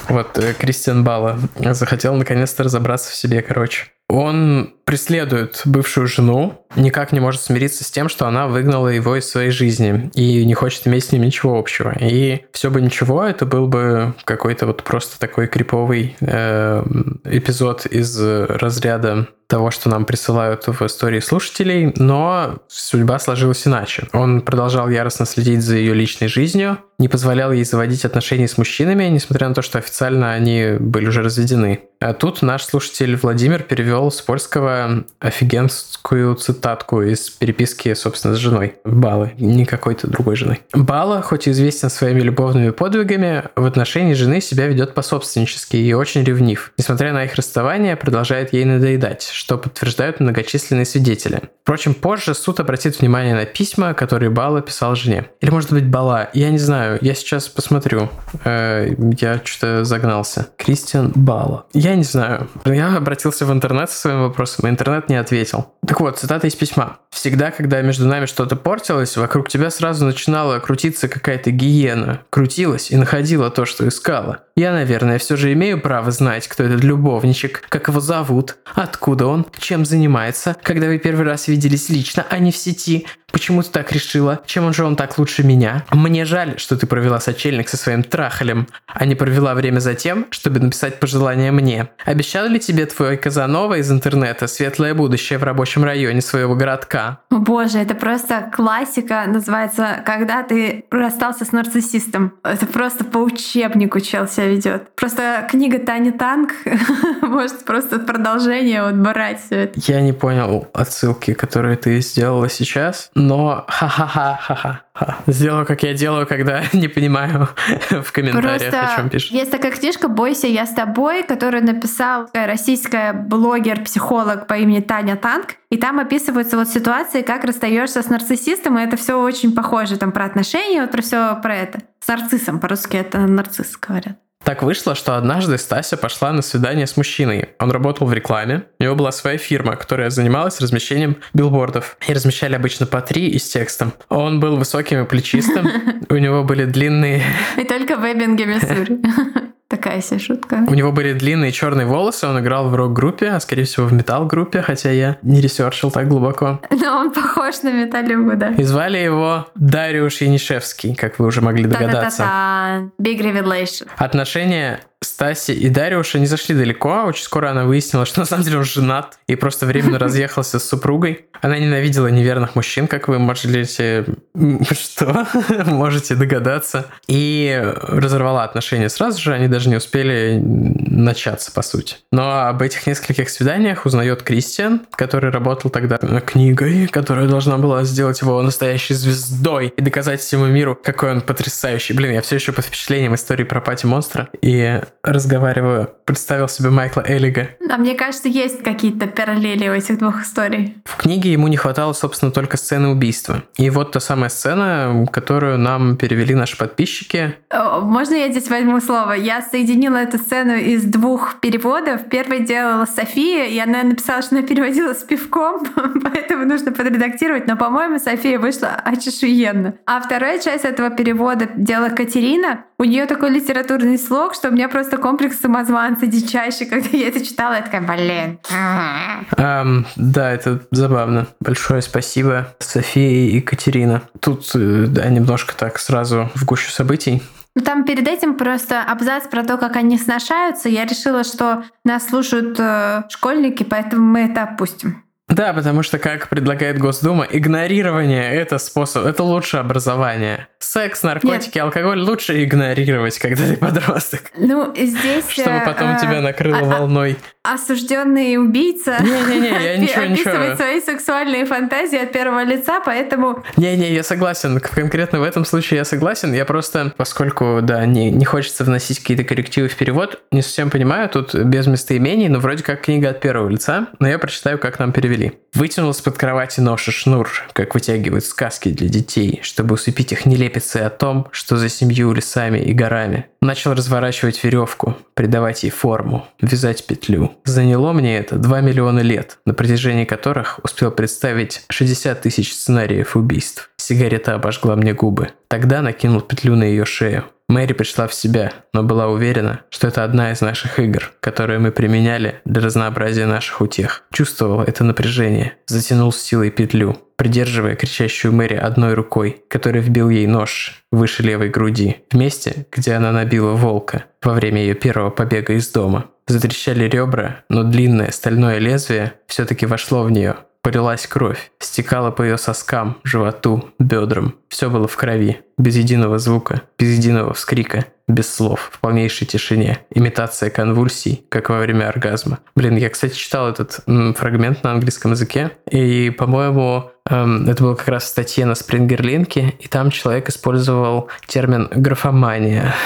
Вот, э, Кристиан Бала захотел наконец-то разобраться в себе, короче. Он преследует бывшую жену, никак не может смириться с тем, что она выгнала его из своей жизни и не хочет иметь с ним ничего общего. И все бы ничего, это был бы какой-то вот просто такой криповый э, эпизод из разряда того, что нам присылают в истории слушателей, но судьба сложилась иначе. Он продолжал яростно следить за ее личной жизнью, не позволял ей заводить отношения с мужчинами, несмотря на то, что официально они были уже разведены. А тут наш слушатель Владимир перевел с польского только офигенскую цитатку из переписки, собственно, с женой Балы, не какой-то другой женой. Бала, хоть и известен своими любовными подвигами, в отношении жены себя ведет пособственнически и очень ревнив. Несмотря на их расставание, продолжает ей надоедать, что подтверждают многочисленные свидетели. Впрочем, позже суд обратит внимание на письма, которые Бала писал жене. Или, может быть, Бала. Я не знаю. Я сейчас посмотрю. Э, я что-то загнался. Кристиан Бала. Я не знаю. Я обратился в интернет со своим вопросом, и интернет не ответил. Так вот, цитата из письма. «Всегда, когда между нами что-то портилось, вокруг тебя сразу начинала крутиться какая-то гиена. Крутилась и находила то, что искала. Я, наверное, все же имею право знать, кто этот любовничек, как его зовут, откуда он, чем занимается, когда вы первый раз виделись лично, а не в сети. Почему ты так решила? Чем он же он так лучше меня? Мне жаль, что ты провела сочельник со своим трахалем, а не провела время за тем, чтобы написать пожелания мне. Обещал ли тебе твой Казанова из интернета светлое будущее в рабочем районе своего городка? О боже, это просто классика, называется «Когда ты расстался с нарциссистом». Это просто по учебнику чел себя ведет. Просто книга Тани Танк *laughs* может просто продолжение вот брать все это. Я не понял отсылки, которые ты сделала сейчас, но ха-ха-ха-ха-ха. Сделаю, как я делаю, когда *laughs* не понимаю в комментариях, Просто о чем пишут. есть такая книжка «Бойся, я с тобой», которую написал российская блогер-психолог по имени Таня Танк. И там описываются вот ситуации, как расстаешься с нарциссистом, и это все очень похоже там про отношения, вот про все про это. С нарциссом, по-русски это нарцисс говорят. Так вышло, что однажды Стася пошла на свидание с мужчиной. Он работал в рекламе, у него была своя фирма, которая занималась размещением билбордов. И размещали обычно по три и с текстом. Он был высоким и плечистым, *laughs* у него были длинные... И только в Эббинге, Миссури. *laughs* Такая себе шутка. У него были длинные черные волосы, он играл в рок-группе, а скорее всего в метал-группе, хотя я не research ил так глубоко. Но он похож на Металюгу, да. И звали его Дариуш Янишевский, как вы уже могли догадаться. Та-та-та-та. Big revelation. Отношения Стаси и Дариуша не зашли далеко. Очень скоро она выяснила, что на самом деле он женат и просто временно *laughs* разъехался с супругой. Она ненавидела неверных мужчин, как вы можете... *laughs* Что? можете догадаться. И разорвала отношения сразу же. Они даже не успели начаться, по сути. Но об этих нескольких свиданиях узнает Кристиан, который работал тогда книгой, которая должна была сделать его настоящей звездой и доказать всему миру, какой он потрясающий. Блин, я все еще под впечатлением истории про Пати Монстра. И разговариваю, представил себе Майкла Эллига. А мне кажется, есть какие-то параллели у этих двух историй. В книге ему не хватало, собственно, только сцены убийства. И вот та самая сцена, которую нам перевели наши подписчики. Можно я здесь возьму слово? Я соединила эту сцену из двух переводов. Первый делала София, и она написала, что она переводила с пивком, *laughs* поэтому нужно подредактировать. Но, по-моему, София вышла очешуенно. А вторая часть этого перевода делала Катерина. У нее такой литературный слог, что у меня просто комплекс самозванца дичайший, когда я это читала, я такая, блин. Ам, да, это забавно. Большое спасибо, София и Екатерина. Тут, э, да, немножко так сразу в гущу событий. Ну, там перед этим просто абзац про то, как они сношаются. Я решила, что нас слушают э, школьники, поэтому мы это опустим. Да, потому что, как предлагает Госдума, игнорирование — это способ, это лучше образование. Секс, наркотики, алкоголь лучше игнорировать, когда ты подросток. Ну, здесь... Чтобы потом э, тебя накрыло а- а- волной. Осужденный убийца я *laughs* ничего, описывает ничего. свои сексуальные фантазии от первого лица, поэтому Не-не, я согласен. Конкретно в этом случае я согласен. Я просто, поскольку, да, не, не хочется вносить какие-то коррективы в перевод, не совсем понимаю, тут без местоимений, но вроде как книга от первого лица, но я прочитаю, как нам перевели. Вытянул из-под кровати нож и шнур, как вытягивают сказки для детей, чтобы усыпить их нелепицы о том, что за семью лесами и горами. Начал разворачивать веревку, придавать ей форму, вязать петлю. Заняло мне это 2 миллиона лет, на протяжении которых успел представить 60 тысяч сценариев убийств. Сигарета обожгла мне губы. Тогда накинул петлю на ее шею. Мэри пришла в себя, но была уверена, что это одна из наших игр, которые мы применяли для разнообразия наших утех. Чувствовал это напряжение, затянул с силой петлю, придерживая кричащую Мэри одной рукой, который вбил ей нож выше левой груди, в месте, где она набила волка во время ее первого побега из дома. Затрещали ребра, но длинное стальное лезвие все-таки вошло в нее. Полилась кровь, стекала по ее соскам, животу, бедрам. Все было в крови, без единого звука, без единого вскрика. без слов, в полнейшей тишине. Имитация конвульсий, как во время оргазма. Блин, я, кстати, читал этот м, фрагмент на английском языке, и, по-моему, эм, это было как раз в статье на Спрингерлинке, и там человек использовал термин графомания. *laughs*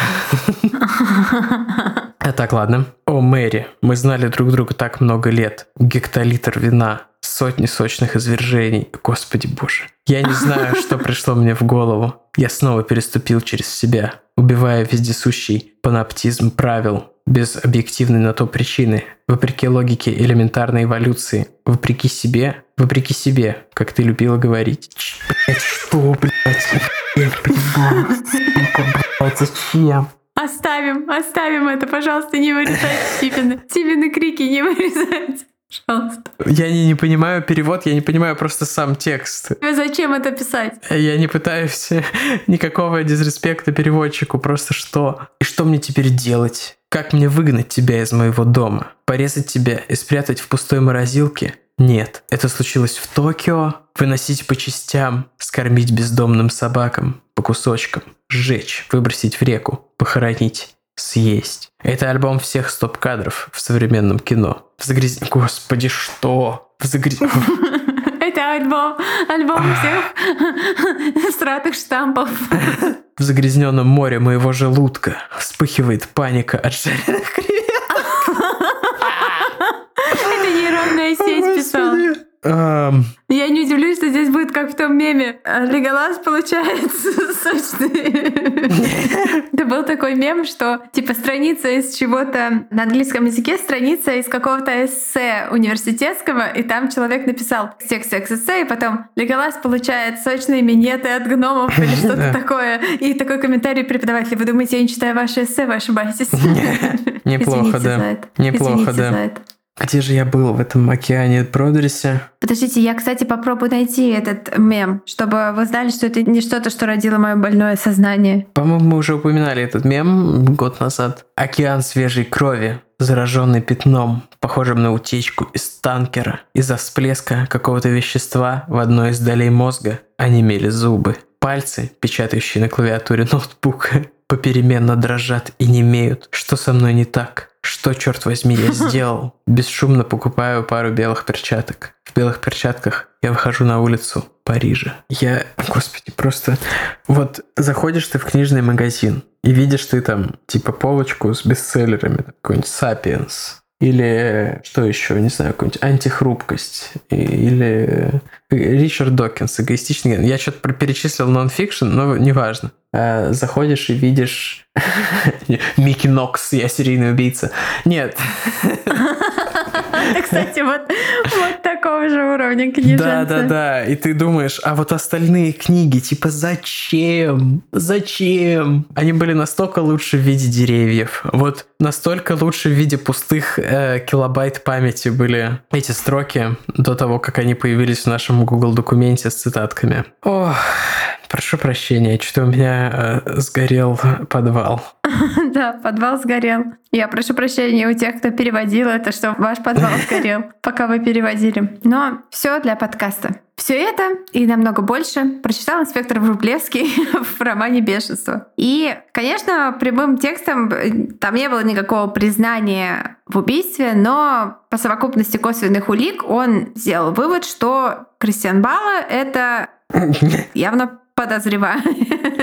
А так, ладно. О, Мэри, мы знали друг друга так много лет. Гектолитр вина, сотни сочных извержений. Господи боже. Я не знаю, что *laughs* пришло мне в голову. Я снова переступил через себя, убивая вездесущий паноптизм правил, без объективной на то причины, вопреки логике элементарной эволюции, вопреки себе, вопреки себе, как ты любила говорить. Ч, блядь, что, блядь? Я понимаю, сука, зачем? Оставим, оставим это, пожалуйста, не вырезайте Стивена. Стивена крики не вырезайте. Пожалуйста. Я не, не понимаю перевод, я не понимаю просто сам текст. Вы зачем это писать? Я не пытаюсь *laughs* никакого дизреспекта переводчику, просто что? И что мне теперь делать? Как мне выгнать тебя из моего дома? Порезать тебя и спрятать в пустой морозилке? Нет, это случилось в Токио. Выносить по частям, скормить бездомным собакам по кусочкам, сжечь, выбросить в реку, похоронить, съесть. Это альбом всех стоп-кадров в современном кино. В загряз... Господи, что? В загряз... *laughs* Это альбом, альбом всех *laughs* стратых штампов. В загрязненном море моего желудка вспыхивает паника от жареных креветок. *laughs* Это нейронная сеть писала. Эм, Я не удивлюсь, что здесь будет как в том меме. Леголас получается *laughs* сочный. Это был такой мем, что типа страница из чего-то на английском языке, страница из какого-то эссе университетского, и там человек написал текст текст эссе, и потом Леголас получает сочные минеты от гномов или *laughs* что-то такое. И такой комментарий преподавателя. Вы думаете, я не читаю ваши эссе, вы ошибаетесь. *laughs* Неплохо, да. Неплохо, да. Где же я был в этом океане Бродерсе? Подождите, я, кстати, попробую найти этот мем, чтобы вы знали, что это не что-то, что родило мое больное сознание. По-моему, мы уже упоминали этот мем год назад. Океан свежей крови, зараженный пятном, похожим на утечку из танкера. Из-за всплеска какого-то вещества в одной из долей мозга онемели зубы. Пальцы, печатающие на клавиатуре ноутбука, попеременно дрожат и немеют. Что со мной не так? Что, черт возьми, я *laughs* сделал? Бесшумно покупаю пару белых перчаток. В белых перчатках я выхожу на улицу Парижа. Я, господи, просто... Вот заходишь ты в книжный магазин и видишь ты там типа полочку с бестселлерами, какой-нибудь «Сапиенс», или что еще, не знаю, какую-нибудь антихрупкость. Или Ричард Докинс, эгоистичный ген. Я что-то перечислил нон-фикшн, но неважно. А, Заходишь и видишь *laughs* Микки Нокс, я серийный убийца. Нет. *laughs* Кстати, вот такого же уровня книженцы. Да, да, да. И ты думаешь, а вот остальные книги, типа, зачем? Зачем? Они были настолько лучше в виде деревьев. Вот настолько лучше в виде пустых э, килобайт памяти были эти строки до того, как они появились в нашем Google документе с цитатками. Ох, прошу прощения, что у меня э, сгорел подвал. *laughs* Да, подвал сгорел. Я прошу прощения у тех, кто переводил это, что ваш подвал сгорел, пока вы переводили. Но все для подкаста. Все это и намного больше прочитал инспектор Врублевский *laughs* в романе «Бешенство». И, конечно, прямым текстом э, там не было никакого признания в убийстве, но по совокупности косвенных улик он сделал вывод, что Кристиан Бала — это *laughs* явно подозреваю.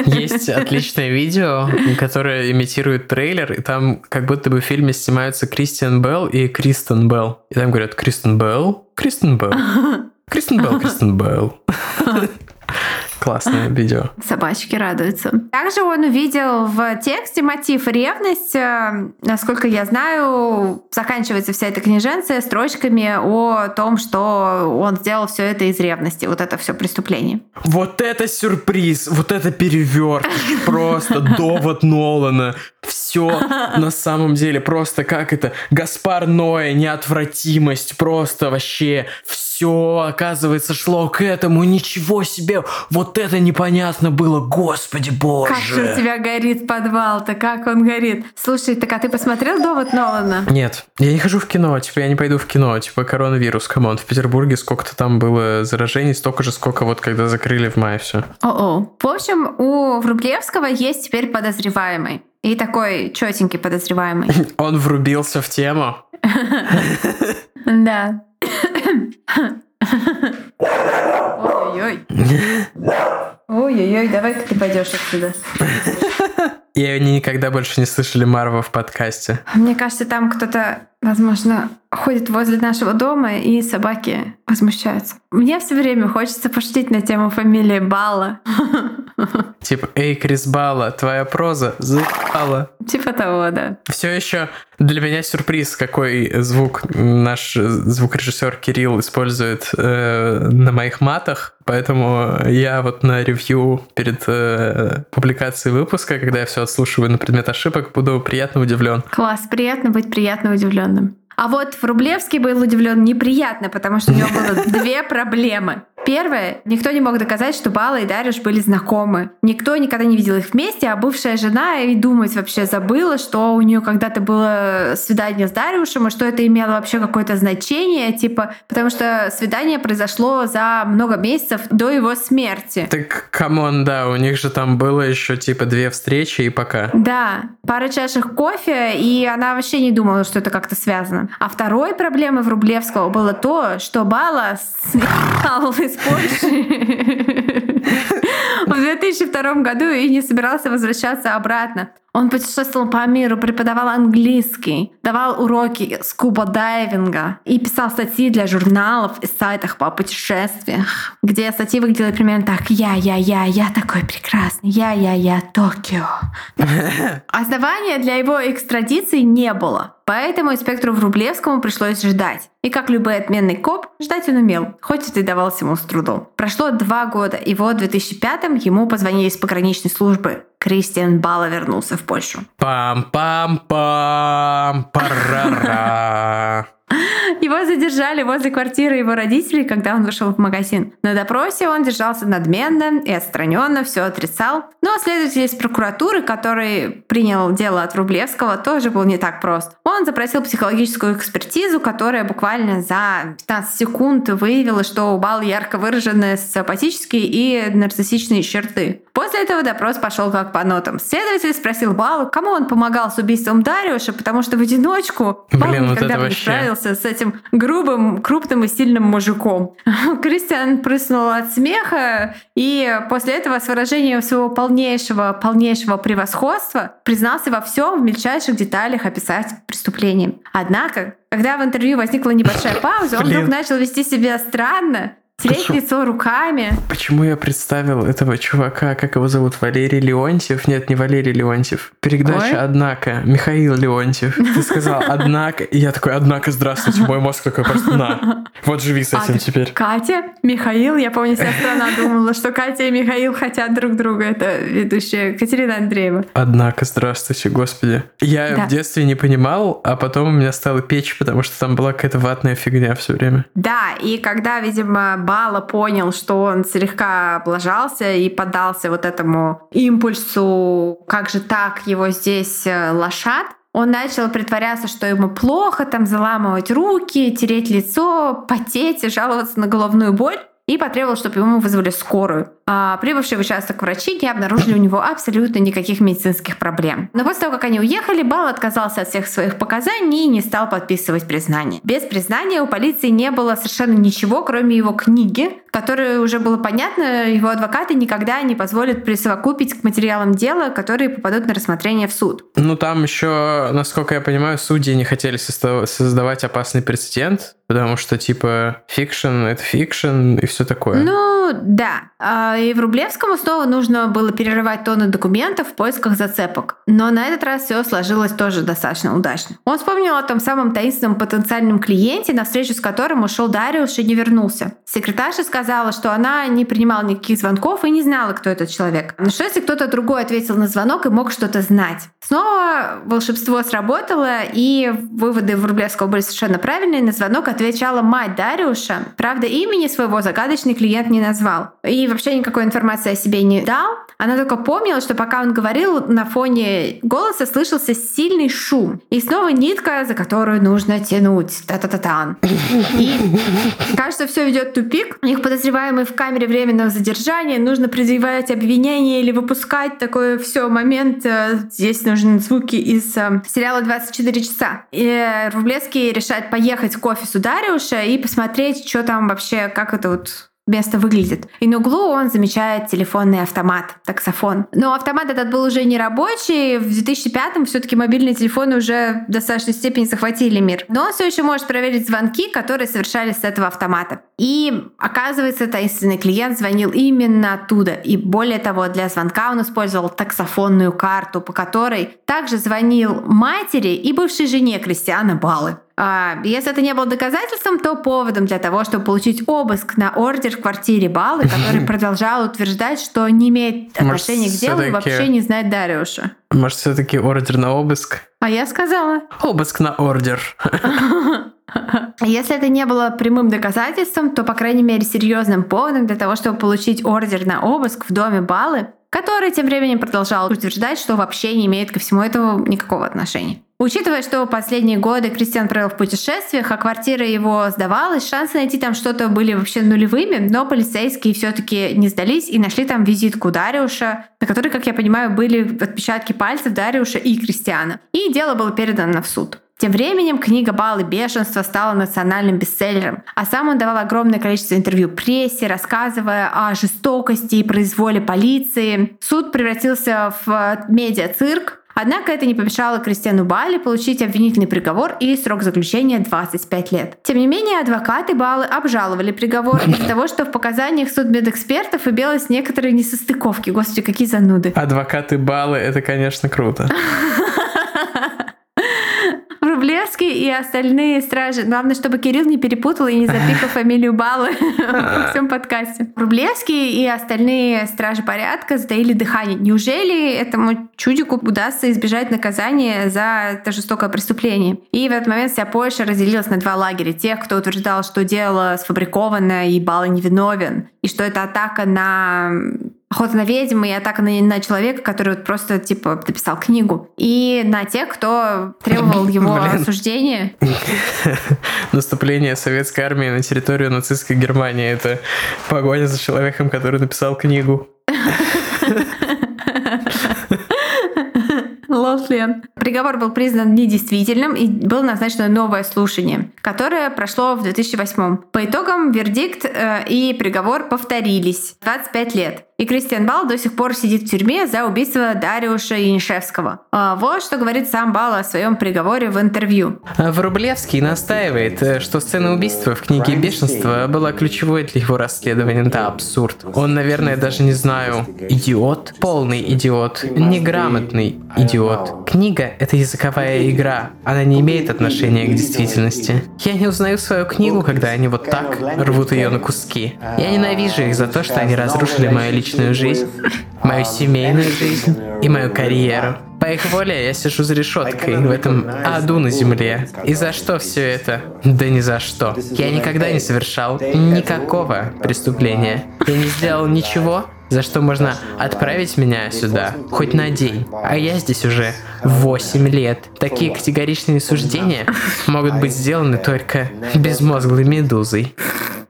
Есть отличное видео, которое имитирует трейлер, и там как будто бы в фильме снимаются Кристиан Белл и Кристен Белл. И там говорят Кристен Белл, Кристен Белл, Кристен Белл, Кристен Белл. Классное видео. Собачки радуются. Также он увидел в тексте мотив ревность. Э, Насколько я знаю, заканчивается вся эта книженция строчками о том, что он сделал все это из ревности. Вот это все преступление. Вот это сюрприз, вот это переверт, просто довод Нолана. Все на самом деле просто как это, Гаспар Ноэ, неотвратимость, просто вообще все, оказывается, шло к этому, ничего себе, вот это непонятно было, господи боже. Как же у тебя горит подвал-то, как он горит. Слушай, так а ты посмотрел «Довод Нолана»? Нет, я не хожу в кино, типа я не пойду в кино, типа коронавирус, come on, в Петербурге сколько-то там было заражений, столько же, сколько вот когда закрыли в мае все. О-о. В общем, у Врублевского есть теперь подозреваемый. И такой четенький подозреваемый. *laughs* Он врубился в тему. Да. Ой-ой-ой. Ой-ой-ой, давай-ка ты пойдешь отсюда. И они никогда больше не слышали Марва в подкасте. Мне кажется, там кто-то, возможно, ходит возле нашего дома, и собаки возмущаются. Мне все время хочется пошутить на тему фамилии Бала. *laughs* Типа, эй, Крис Бала, твоя проза заебала. Типа того, да. Все еще для меня сюрприз, какой звук наш звукорежиссер Кирилл использует э, на моих матах. Поэтому я вот на ревью перед э, публикацией выпуска, когда я все отслушиваю на предмет ошибок, буду приятно удивлен. Класс, приятно быть приятно удивленным. А вот Врублевский был удивлен неприятно, потому что у него было *laughs* две проблемы. Первое, никто не мог доказать, что Бала и Дарюш были знакомы. Никто никогда не видел их вместе, а бывшая жена и думать вообще забыла, что у нее когда-то было свидание с Дарюшем, и что это имело вообще какое-то значение, типа, потому что свидание произошло за много месяцев до его смерти. Так, come on, да, у них же там было еще типа две встречи и пока. Да, пара чашек кофе, и она вообще не думала, что это как-то связано. А второй проблемой Врублевского было то, что Бала *laughs* съехал из Польши в 2002 году и не собирался возвращаться обратно. Он путешествовал по миру, преподавал английский, давал уроки скуба-дайвинга и писал статьи для журналов и сайтах по путешествиях, где статьи выглядели примерно так «Я, я, я, я такой прекрасный, я, я, я, Токио». *laughs* Основания для его экстрадиции не было, поэтому инспектору Врублевскому пришлось ждать. И как любой отменный коп, ждать он умел, хоть это и давалось ему с трудом. Прошло два года, и вот в 2005-м ему позвонили из пограничной службы. Кристиан Бала вернулся в Польшу. Пам-пам-пам, парара. Его задержали возле квартиры его родителей, когда он вышел в магазин. На допросе он держался надменно и отстраненно, все отрицал. Но следователь из прокуратуры, который принял дело от Рублевского, тоже был не так прост. Он запросил психологическую экспертизу, которая буквально за 15 секунд выявила, что у Бал ярко выраженные социопатические и нарциссичные черты. После этого допрос пошел как по нотам. Следователь спросил Балу, кому он помогал с убийством Дариуша, потому что в одиночку Бал Блин, вот никогда бы не вообще. справился с этим грубым, крупным и сильным мужиком. *laughs* Кристиан прыснул от смеха и после этого с выражением своего полнейшего, полнейшего превосходства признался во всем в мельчайших деталях описать преступление. Однако, когда в интервью возникла небольшая пауза, он Блин. вдруг начал вести себя странно, тереть Почему? лицо руками. Почему я представил этого чувака, как его зовут, Валерий Леонтьев? Нет, не Валерий Леонтьев. Передача Ой. «Однако». Михаил Леонтьев. Ты сказал «Однако», и я такой «Однако, здравствуйте». Мой мозг такой просто «На». Вот живи с А, этим теперь. Катя, Михаил, я помню, вся страна думала, что Катя и Михаил хотят друг друга. Это ведущая Катерина Андреева. Однако, здравствуйте, господи. Я Да. в детстве не понимал, а потом у меня стало печь, потому что там была какая-то ватная фигня все время. Да, и когда, видимо, Бала понял, что он слегка облажался и поддался вот этому импульсу, как же так его здесь э, лошад, он начал притворяться, что ему плохо, там заламывать руки, тереть лицо, потеть и жаловаться на головную боль и потребовал, чтобы ему вызвали скорую. А прибывшие в участок врачи не обнаружили у него абсолютно никаких медицинских проблем. Но после того, как они уехали, Бал отказался от всех своих показаний и не стал подписывать признание. Без признания у полиции не было совершенно ничего, кроме его книги, которую уже было понятно, его адвокаты никогда не позволят присовокупить к материалам дела, которые попадут на рассмотрение в суд. Ну, там еще, насколько я понимаю, судьи не хотели создавать опасный прецедент, потому что, типа, fiction — это fiction и все такое. Ну, да. А, И Врублевскому снова нужно было перерывать тонны документов в поисках зацепок. Но на этот раз все сложилось тоже достаточно удачно. Он вспомнил о том самом таинственном потенциальном клиенте, на встречу с которым ушел Дариуш и не вернулся. Секретарша сказала, что она не принимала никаких звонков и не знала, кто этот человек. Но что если кто-то другой ответил на звонок и мог что-то знать? Снова волшебство сработало, и выводы Врублевского были совершенно правильные. На звонок отвечала мать Дариуша. Правда, имени своего загадочный клиент не назвал. И вообще никакой информации о себе не дал. Она только помнила, что пока он говорил, на фоне голоса слышался сильный шум. И снова нитка, за которую нужно тянуть. Та-та-та-тан. И кажется, все ведет тупик. Их подозреваемый в камере временного задержания, нужно предъявлять обвинение или выпускать такой все момент. Э, здесь нужны звуки из э, сериала «24 часа». И Рублевский решает поехать к офису Дариуша и посмотреть, что там вообще, как это вот место выглядит. И на углу он замечает телефонный автомат, таксофон. Но автомат этот был уже не рабочий. В 2005-м все-таки мобильные телефоны уже в достаточной степени захватили мир. Но он все еще может проверить звонки, которые совершались с этого автомата. И оказывается, таинственный клиент звонил именно оттуда. И более того, для звонка он использовал таксофонную карту, по которой также звонил матери и бывшей жене Кристиана Балы. А, если это не было доказательством, то поводом для того, чтобы получить обыск на ордер в квартире Балы, *laughs* который продолжал утверждать, что не имеет отношения к делу и вообще не знает Дариуша. Может, все-таки ордер на обыск? А я сказала. Обыск на ордер. *laughs* Если это не было прямым доказательством, то, по крайней мере, серьезным поводом для того, чтобы получить ордер на обыск в доме Балы, который тем временем продолжал утверждать, что вообще не имеет ко всему этому никакого отношения. Учитывая, что последние годы Кристиан провел в путешествиях, а квартира его сдавалась, шансы найти там что-то были вообще нулевыми, но полицейские все-таки не сдались и нашли там визитку Дариуша, на которой, как я понимаю, были отпечатки пальцев Дариуша и Кристиана. И дело было передано в суд. Тем временем книга «Баллы бешенства» стала национальным бестселлером, а сам он давал огромное количество интервью прессе, рассказывая о жестокости и произволе полиции. Суд превратился в медиа-цирк, Однако это не помешало Кристиану Бали получить обвинительный приговор и срок заключения 25 лет. Тем не менее, адвокаты Балы обжаловали приговор из-за того, что в показаниях судмедэкспертов имелось некоторые несостыковки. Господи, какие зануды. Адвокаты Балы — это, конечно, круто. *laughs* Врублевский и остальные стражи. Главное, чтобы Кирилл не перепутал и не запикал *laughs* фамилию Балы *laughs* во всем подкасте. Врублевский и остальные стражи порядка затаили дыхание. Неужели этому чудику удастся избежать наказания за это жестокое преступление? И в этот момент вся Польша разделилась на два лагеря. Тех, кто утверждал, что дело сфабриковано и Бала невиновен, и что это атака на охота на ведьм и атака на, на человека, который вот просто типа написал книгу. И на тех, кто требовал его осуждения. *laughs* Наступление советской армии на территорию нацистской Германии — это погоня за человеком, который написал книгу. *laughs* Лослен. Приговор был признан недействительным и было назначено новое слушание, которое прошло в 2008. По итогам вердикт э, и приговор повторились. 25 лет. И Кристиан Бал до сих пор сидит в тюрьме за убийство Дариуша Янишевского. А вот что говорит сам Бал о своем приговоре в интервью. А Врублевский настаивает, э, что сцена убийства в книге «Бешенство» была ключевой для его расследования. Это абсурд. Он, наверное, даже не знаю, идиот? Полный идиот. Неграмотный идиот. Книга — это языковая игра. Она не имеет отношения к действительности. Я не узнаю свою книгу, когда они вот так рвут ее на куски. Я ненавижу их за то, что они разрушили мою личность личную жизнь, *laughs* мою семейную жизнь и мою карьеру. По их воле я сижу за решеткой в этом аду на земле. И за что все это? Да ни за что. Я никогда не совершал никакого преступления. Я не сделал ничего, за что можно отправить меня сюда хоть на день. А я здесь уже 8 лет. Такие категоричные суждения могут быть сделаны только безмозглой медузой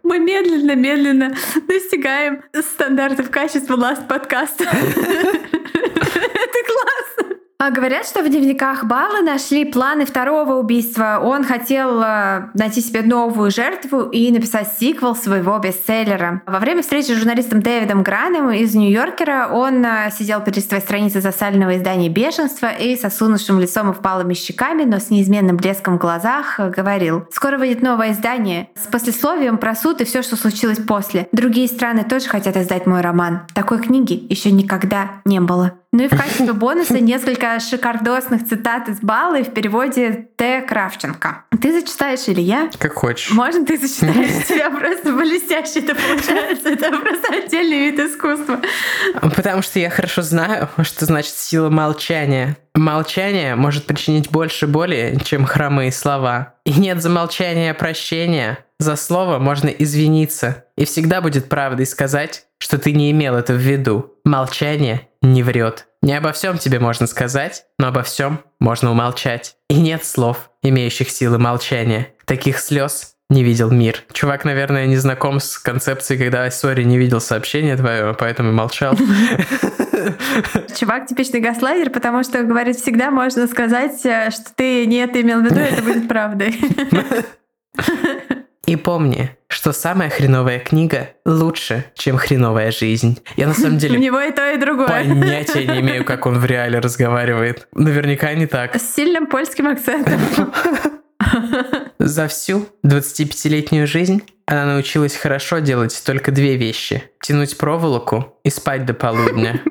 мы медленно-медленно достигаем стандартов качества Last подкаста. *laughs* А говорят, что в дневниках Бала нашли планы второго убийства. Он хотел э, найти себе новую жертву и написать сиквел своего бестселлера. Во время встречи с журналистом Дэвидом Граном из Нью-Йоркера он э, сидел перед своей страницей засаленного издания «Бешенство» и с осунувшим лицом и впалыми щеками, но с неизменным блеском в глазах э, говорил «Скоро выйдет новое издание с послесловием про суд и все, что случилось после. Другие страны тоже хотят издать мой роман. Такой книги еще никогда не было». Ну и в качестве бонуса *laughs* несколько шикардосных цитат из Баллы в переводе Т. Кравченко. Ты зачитаешь или я? Как хочешь. Можно ты зачитаешь? У *laughs* тебя просто блестяще это получается. Это просто отдельный вид искусства. Потому что я хорошо знаю, что значит сила молчания. Молчание может причинить больше боли, чем хромые слова. И нет за молчание прощения. За слово можно извиниться. И всегда будет правдой сказать, что ты не имел это в виду. Молчание не врет. Не обо всем тебе можно сказать, но обо всем можно умолчать. И нет слов, имеющих силы молчания. Таких слез не видел мир. Чувак, наверное, не знаком с концепцией, когда сори не видел сообщение твое, поэтому молчал. *laughs* Чувак типичный газлайдер, потому что, говорит, всегда можно сказать, э, что ты не это имел в виду, это будет правдой. *laughs* *laughs* И помни, что самая хреновая книга лучше, чем хреновая жизнь. Я на самом *laughs* деле... У него и то, и другое. Понятия не имею, *laughs* как он в реале разговаривает. Наверняка не так. С сильным польским акцентом. *laughs* За всю 25-летнюю жизнь она научилась хорошо делать только две вещи. Тянуть проволоку и спать до полудня.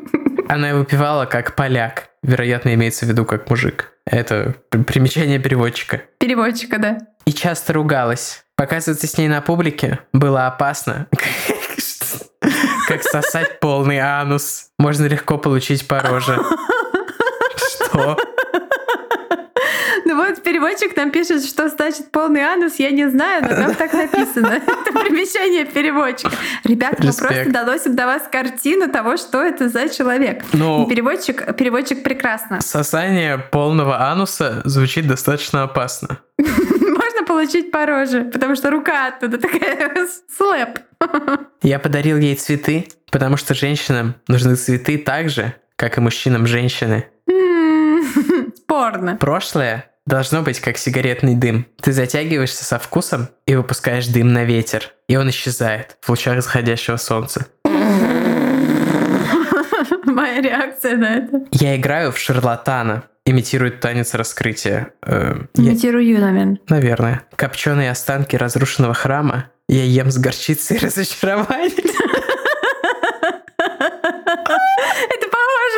Она выпивала как поляк. Вероятно, имеется в виду как мужик. Это примечание переводчика. Переводчика, да. И часто ругалась. Показываться с ней на публике было опасно. *laughs* Как сосать полный анус. Можно легко получить по роже. Что? Ну вот переводчик нам пишет, что значит полный анус, я не знаю, но там так написано. *laughs* Это примечание переводчика. Ребята, мы просто доносим до вас картину того, что это за человек. Ну, переводчик, переводчик прекрасно. Сосание полного ануса звучит достаточно опасно. *laughs* Можно получить по роже, потому что рука оттуда такая *laughs* слэп. Я подарил ей цветы, потому что женщинам нужны цветы так же, как и мужчинам женщины. *laughs* Спорно. Прошлое должно быть как сигаретный дым. Ты затягиваешься со вкусом и выпускаешь дым на ветер, и он исчезает в лучах заходящего солнца. *laughs* Моя реакция на это. Я играю в шарлатана, имитирует танец раскрытия. Э, Имитирую, я... наверное. Наверное. Копченые останки разрушенного храма я ем с горчицей *laughs* разочарования. *laughs*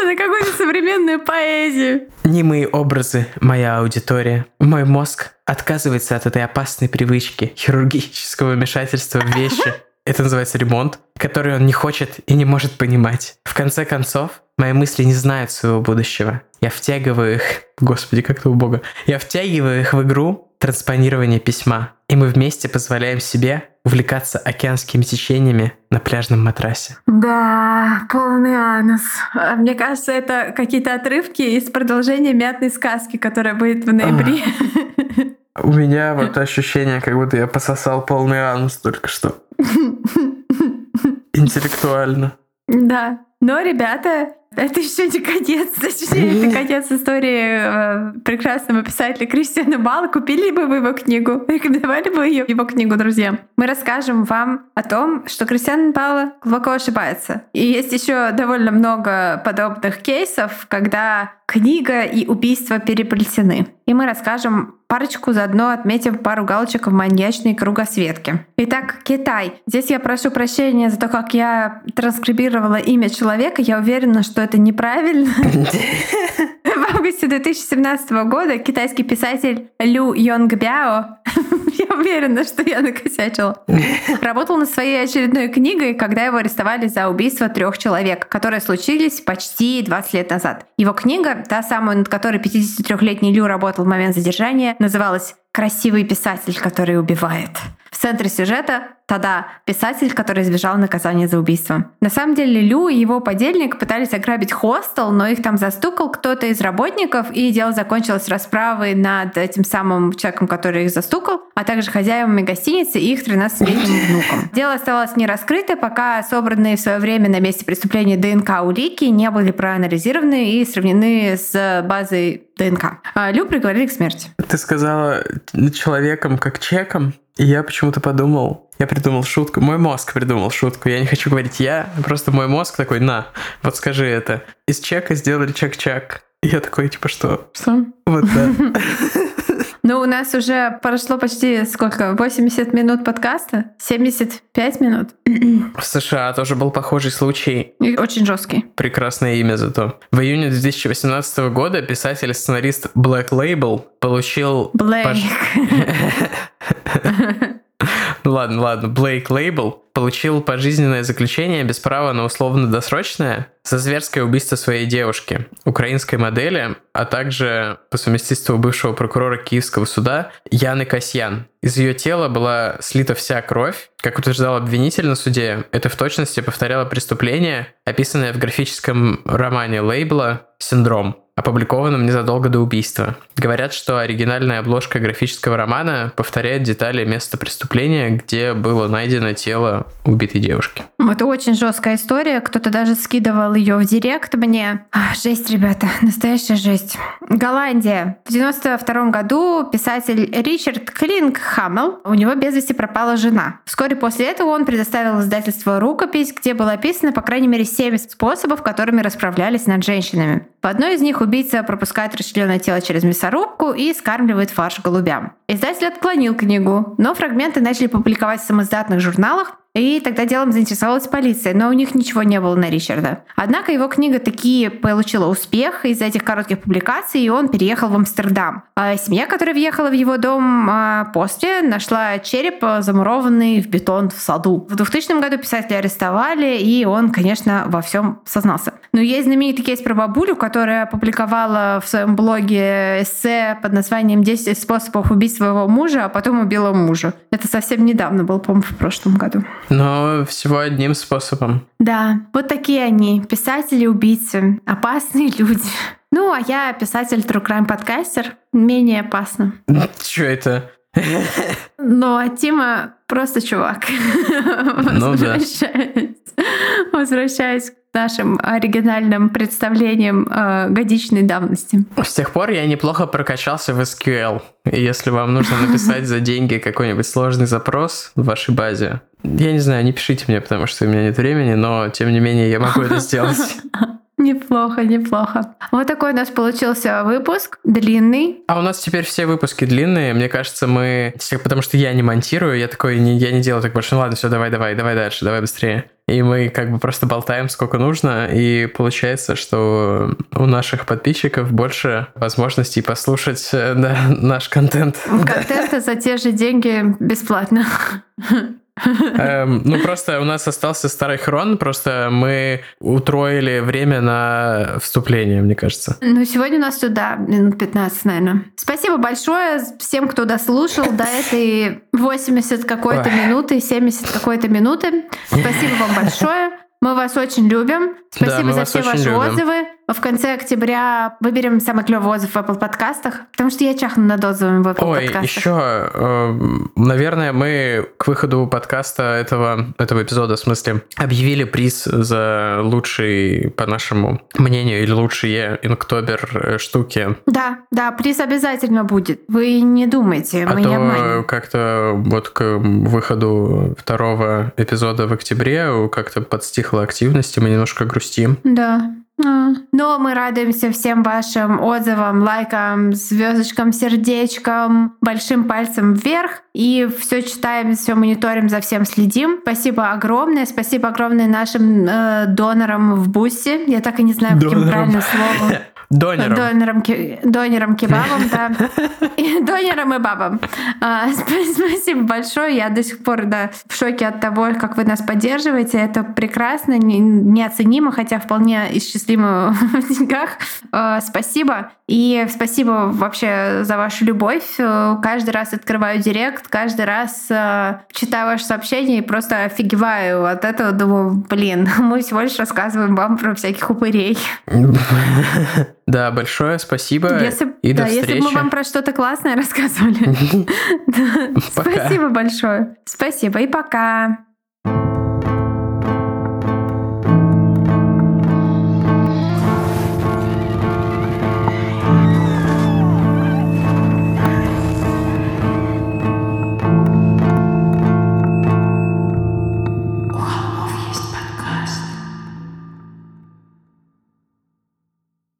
на какую-то современную поэзию. Немые образы, моя аудитория. Мой мозг отказывается от этой опасной привычки хирургического вмешательства в вещи. Это называется ремонт, который он не хочет и не может понимать. В конце концов, мои мысли не знают своего будущего. Я втягиваю их... Господи, как это убого. Я втягиваю их в игру транспонирования письма. И мы вместе позволяем себе увлекаться океанскими течениями на пляжном матрасе. Да, полный анус. А, мне кажется, это какие-то отрывки из продолжения мятной сказки, которая будет в ноябре. *laughs* У меня вот ощущение, как будто я пососал полный анус только что. *laughs* Интеллектуально. Да. Но, ребята, это еще не конец, точнее, это *laughs* конец истории э, прекрасного писателя Кристиана Бала. Купили бы вы его книгу, рекомендовали бы ее, его книгу друзьям. Мы расскажем вам о том, что Кристиан Бала глубоко ошибается. И есть еще довольно много подобных кейсов, когда книга и убийство переплетены. И мы расскажем парочку, заодно отметим пару галочек в маньячной кругосветке. Итак, Китай. Здесь я прошу прощения за то, как я транскрибировала имя человека. Я уверена, что это неправильно. *laughs* В *laughs* августе 2017 года китайский писатель Лю Йонг Бяо, *laughs* я уверена, что я накосячила, *laughs* работал над своей очередной книгой, когда его арестовали за убийство трех человек, которые случились почти 20 лет назад. Его книга, та самая, над которой 53-летний Лю работал в момент задержания, называлась «Красивый писатель, который убивает». В центре сюжета Тада, писатель, который избежал наказания за убийство. На самом деле Лю и его подельник пытались ограбить хостел, но их там застукал кто-то из работников, и дело закончилось расправой над этим самым человеком, который их застукал, а также хозяевами гостиницы и их 13-летним внуком. Дело оставалось не раскрыто, пока собранные в свое время на месте преступления ДНК улики не были проанализированы и сравнены с базой ДНК. А Лю приговорили к смерти. Ты сказала человеком как чеком? И я почему-то подумал, я придумал шутку, мой мозг придумал шутку, я не хочу говорить я, просто мой мозг такой, на, вот скажи это. Из чека сделали чек-чак. И я такой, типа, что? Что? Вот да. *laughs* Ну, у нас уже прошло почти сколько? 80 минут подкаста? 75 минут? В США тоже был похожий случай. И очень жесткий. Прекрасное имя зато. В июне 2018 года писатель и сценарист Black Label получил... Black. *laughs* *laughs* Ну ладно, ладно. Блейк Лейбл получил пожизненное заключение без права на условно-досрочное за зверское убийство своей девушки, украинской модели, а также по совместительству бывшего прокурора Киевского суда Яны Касьян. Из ее тела была слита вся кровь. Как утверждал обвинитель на суде, это в точности повторяло преступление, описанное в графическом романе Лейбла «Синдром». Опубликованном незадолго до убийства. Говорят, что оригинальная обложка графического романа повторяет детали места преступления, где было найдено тело убитой девушки. Это очень жесткая история. Кто-то даже скидывал ее в директ мне. Ах, жесть, ребята, настоящая жесть. Голландия. В 92 году писатель Ричард Клинг Хаммел, у него без вести пропала жена. Вскоре после этого он предоставил издательству рукопись, где было описано по крайней мере 7 способов, которыми расправлялись над женщинами. В одной из них убийца пропускает расчлененное тело через мясорубку и скармливает фарш голубям. Издатель отклонил книгу, но фрагменты начали публиковать в самоздатных журналах, и тогда делом заинтересовалась полиция, но у них ничего не было на Ричарда. Однако его книга таки получила успех из-за этих коротких публикаций, и он переехал в Амстердам. А семья, которая въехала в его дом а, после, нашла череп, замурованный в бетон в саду. В 2000 году писателя арестовали, и он, конечно, во всем сознался. Но есть знаменитый кейс про бабулю, которая опубликовала в своем блоге эссе под названием «10 способов убить своего мужа, а потом убила мужа». Это совсем недавно был, по-моему, в прошлом году. Но всего одним способом. Да, вот такие они, писатели-убийцы, опасные *laughs* люди. Ну, а я писатель True Crime подкастер, менее опасно. Что это? Но а Тима просто чувак. *laughs* Ну да. Возвращаясь к нашим оригинальным представлениям э, годичной давности. С тех пор я неплохо прокачался в SQL. И если вам нужно написать за деньги какой-нибудь сложный запрос в вашей базе, я не знаю, не пишите мне, потому что у меня нет времени, но тем не менее я могу это сделать. *laughs* Неплохо, неплохо. Вот такой у нас получился выпуск, длинный. А у нас теперь все выпуски длинные. Мне кажется, мы... Потому что я не монтирую, я такой, не, я не делаю так больше. Ну ладно, все, давай, давай, давай дальше, давай быстрее. И мы как бы просто болтаем сколько нужно, и получается, что у наших подписчиков больше возможностей послушать да, *laughs* наш контент. Контента за те же деньги бесплатно. *laughs* Эм, ну, просто у нас остался старый хрон, просто мы утроили время на вступление, мне кажется. Ну, сегодня у нас туда минут 15, наверное. Спасибо большое всем, кто дослушал до этой 80 какой-то минуты, 70 какой-то минуты. Спасибо вам большое. Мы вас очень любим. Спасибо да, за все ваши любим. отзывы. В конце октября выберем самый клевый отзыв в Apple подкастах, потому что я чахну над отзывами в Apple Ой, подкастах. еще, э, наверное, мы к выходу подкаста этого, этого эпизода, в смысле, объявили приз за лучший, по нашему мнению, или лучшие инктобер э, штуки. Да, да, приз обязательно будет. Вы не думайте, а мы то не обманем. как-то вот к выходу второго эпизода в октябре как-то подстихла активность, и мы немножко грустим. Да. А. Но мы радуемся всем вашим отзывам, лайкам, звездочкам, сердечкам, большим пальцем вверх. И все читаем, все мониторим, за всем следим. Спасибо огромное. Спасибо огромное нашим э, донорам в Бусе. Я так и не знаю, каким правильным словом. *laughs* Донером. Донером, донером кебабом, да. И донером и бабам. А, спасибо большое. Я до сих пор да, в шоке от того, как вы нас поддерживаете. Это прекрасно, не, неоценимо, хотя вполне исчислимо в деньгах. А, спасибо. И спасибо вообще за вашу любовь. Каждый раз открываю директ, каждый раз э, читаю ваше сообщение и просто офигеваю от этого. Думаю, блин, *laughs* мы всего лишь рассказываем вам про всяких упырей. *laughs* Да, большое спасибо. Если, и да, до если бы мы вам про что-то классное *laughs* рассказывали. *laughs* Спасибо большое. Спасибо и пока.